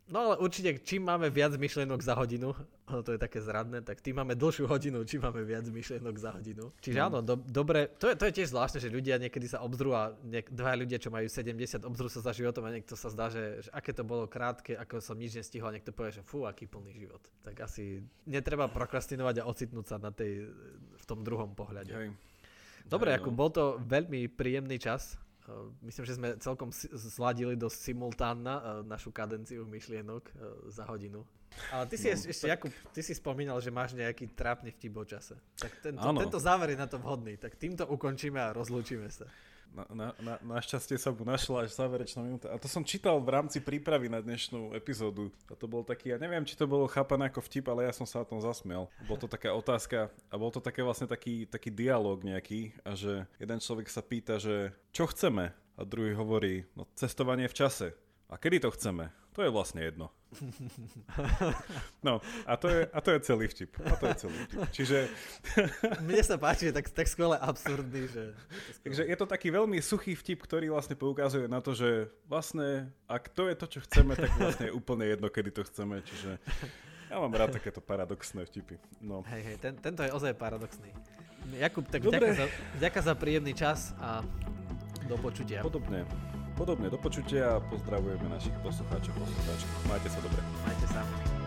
No ale určite, čím máme viac myšlienok za hodinu, ono to je také zradné, tak tým máme dlhšiu hodinu, čím máme viac myšlienok za hodinu. Čiže mm. áno, do, dobre, to je, to je tiež zvláštne, že ľudia niekedy sa obzrú a niek- dva ľudia, čo majú 70, obzrú sa za životom a niekto sa zdá, že, že aké to bolo krátke, ako som nič nestihol a niekto povie, že fú, aký plný život. Tak asi netreba prokrastinovať a ocitnúť sa na tej, v tom druhom pohľade. Hej. Dobre, ako bol to veľmi príjemný čas. Eh, myslím, že sme celkom zladili dosť simultánna eh, našu kadenciu myšlienok eh, za hodinu. Ale ty si no, ešte, tak... Jakub, ty si spomínal, že máš nejaký trápny vtip o čase. Tak tento, tento záver je na to vhodný. Tak týmto ukončíme a rozlúčime sa. Na, na, na, našťastie sa mu našla až záverečná minúta. A to som čítal v rámci prípravy na dnešnú epizódu. A to bol taký, ja neviem, či to bolo chápané ako vtip, ale ja som sa na tom zasmiel. Bol to taká otázka a bol to také vlastne taký, taký dialog nejaký a že jeden človek sa pýta, že čo chceme? A druhý hovorí, no cestovanie v čase. A kedy to chceme? To je vlastne jedno. No, a to je, a to je celý vtip. A to je celý vtip. Čiže... Mne sa páči, tak, tak skvelé absurdný, že... Je Takže je to taký veľmi suchý vtip, ktorý vlastne poukazuje na to, že vlastne, ak to je to, čo chceme, tak vlastne je úplne jedno, kedy to chceme. Čiže ja mám rád takéto paradoxné vtipy. No. Hej, hej, ten, tento je ozaj paradoxný. Jakub, tak ďakujem za, ďakujem za príjemný čas a do počutia. Podobne. Podobne do počutia a pozdravujeme našich poslucháčov, poslucháčov. Majte sa dobre. Majte sa.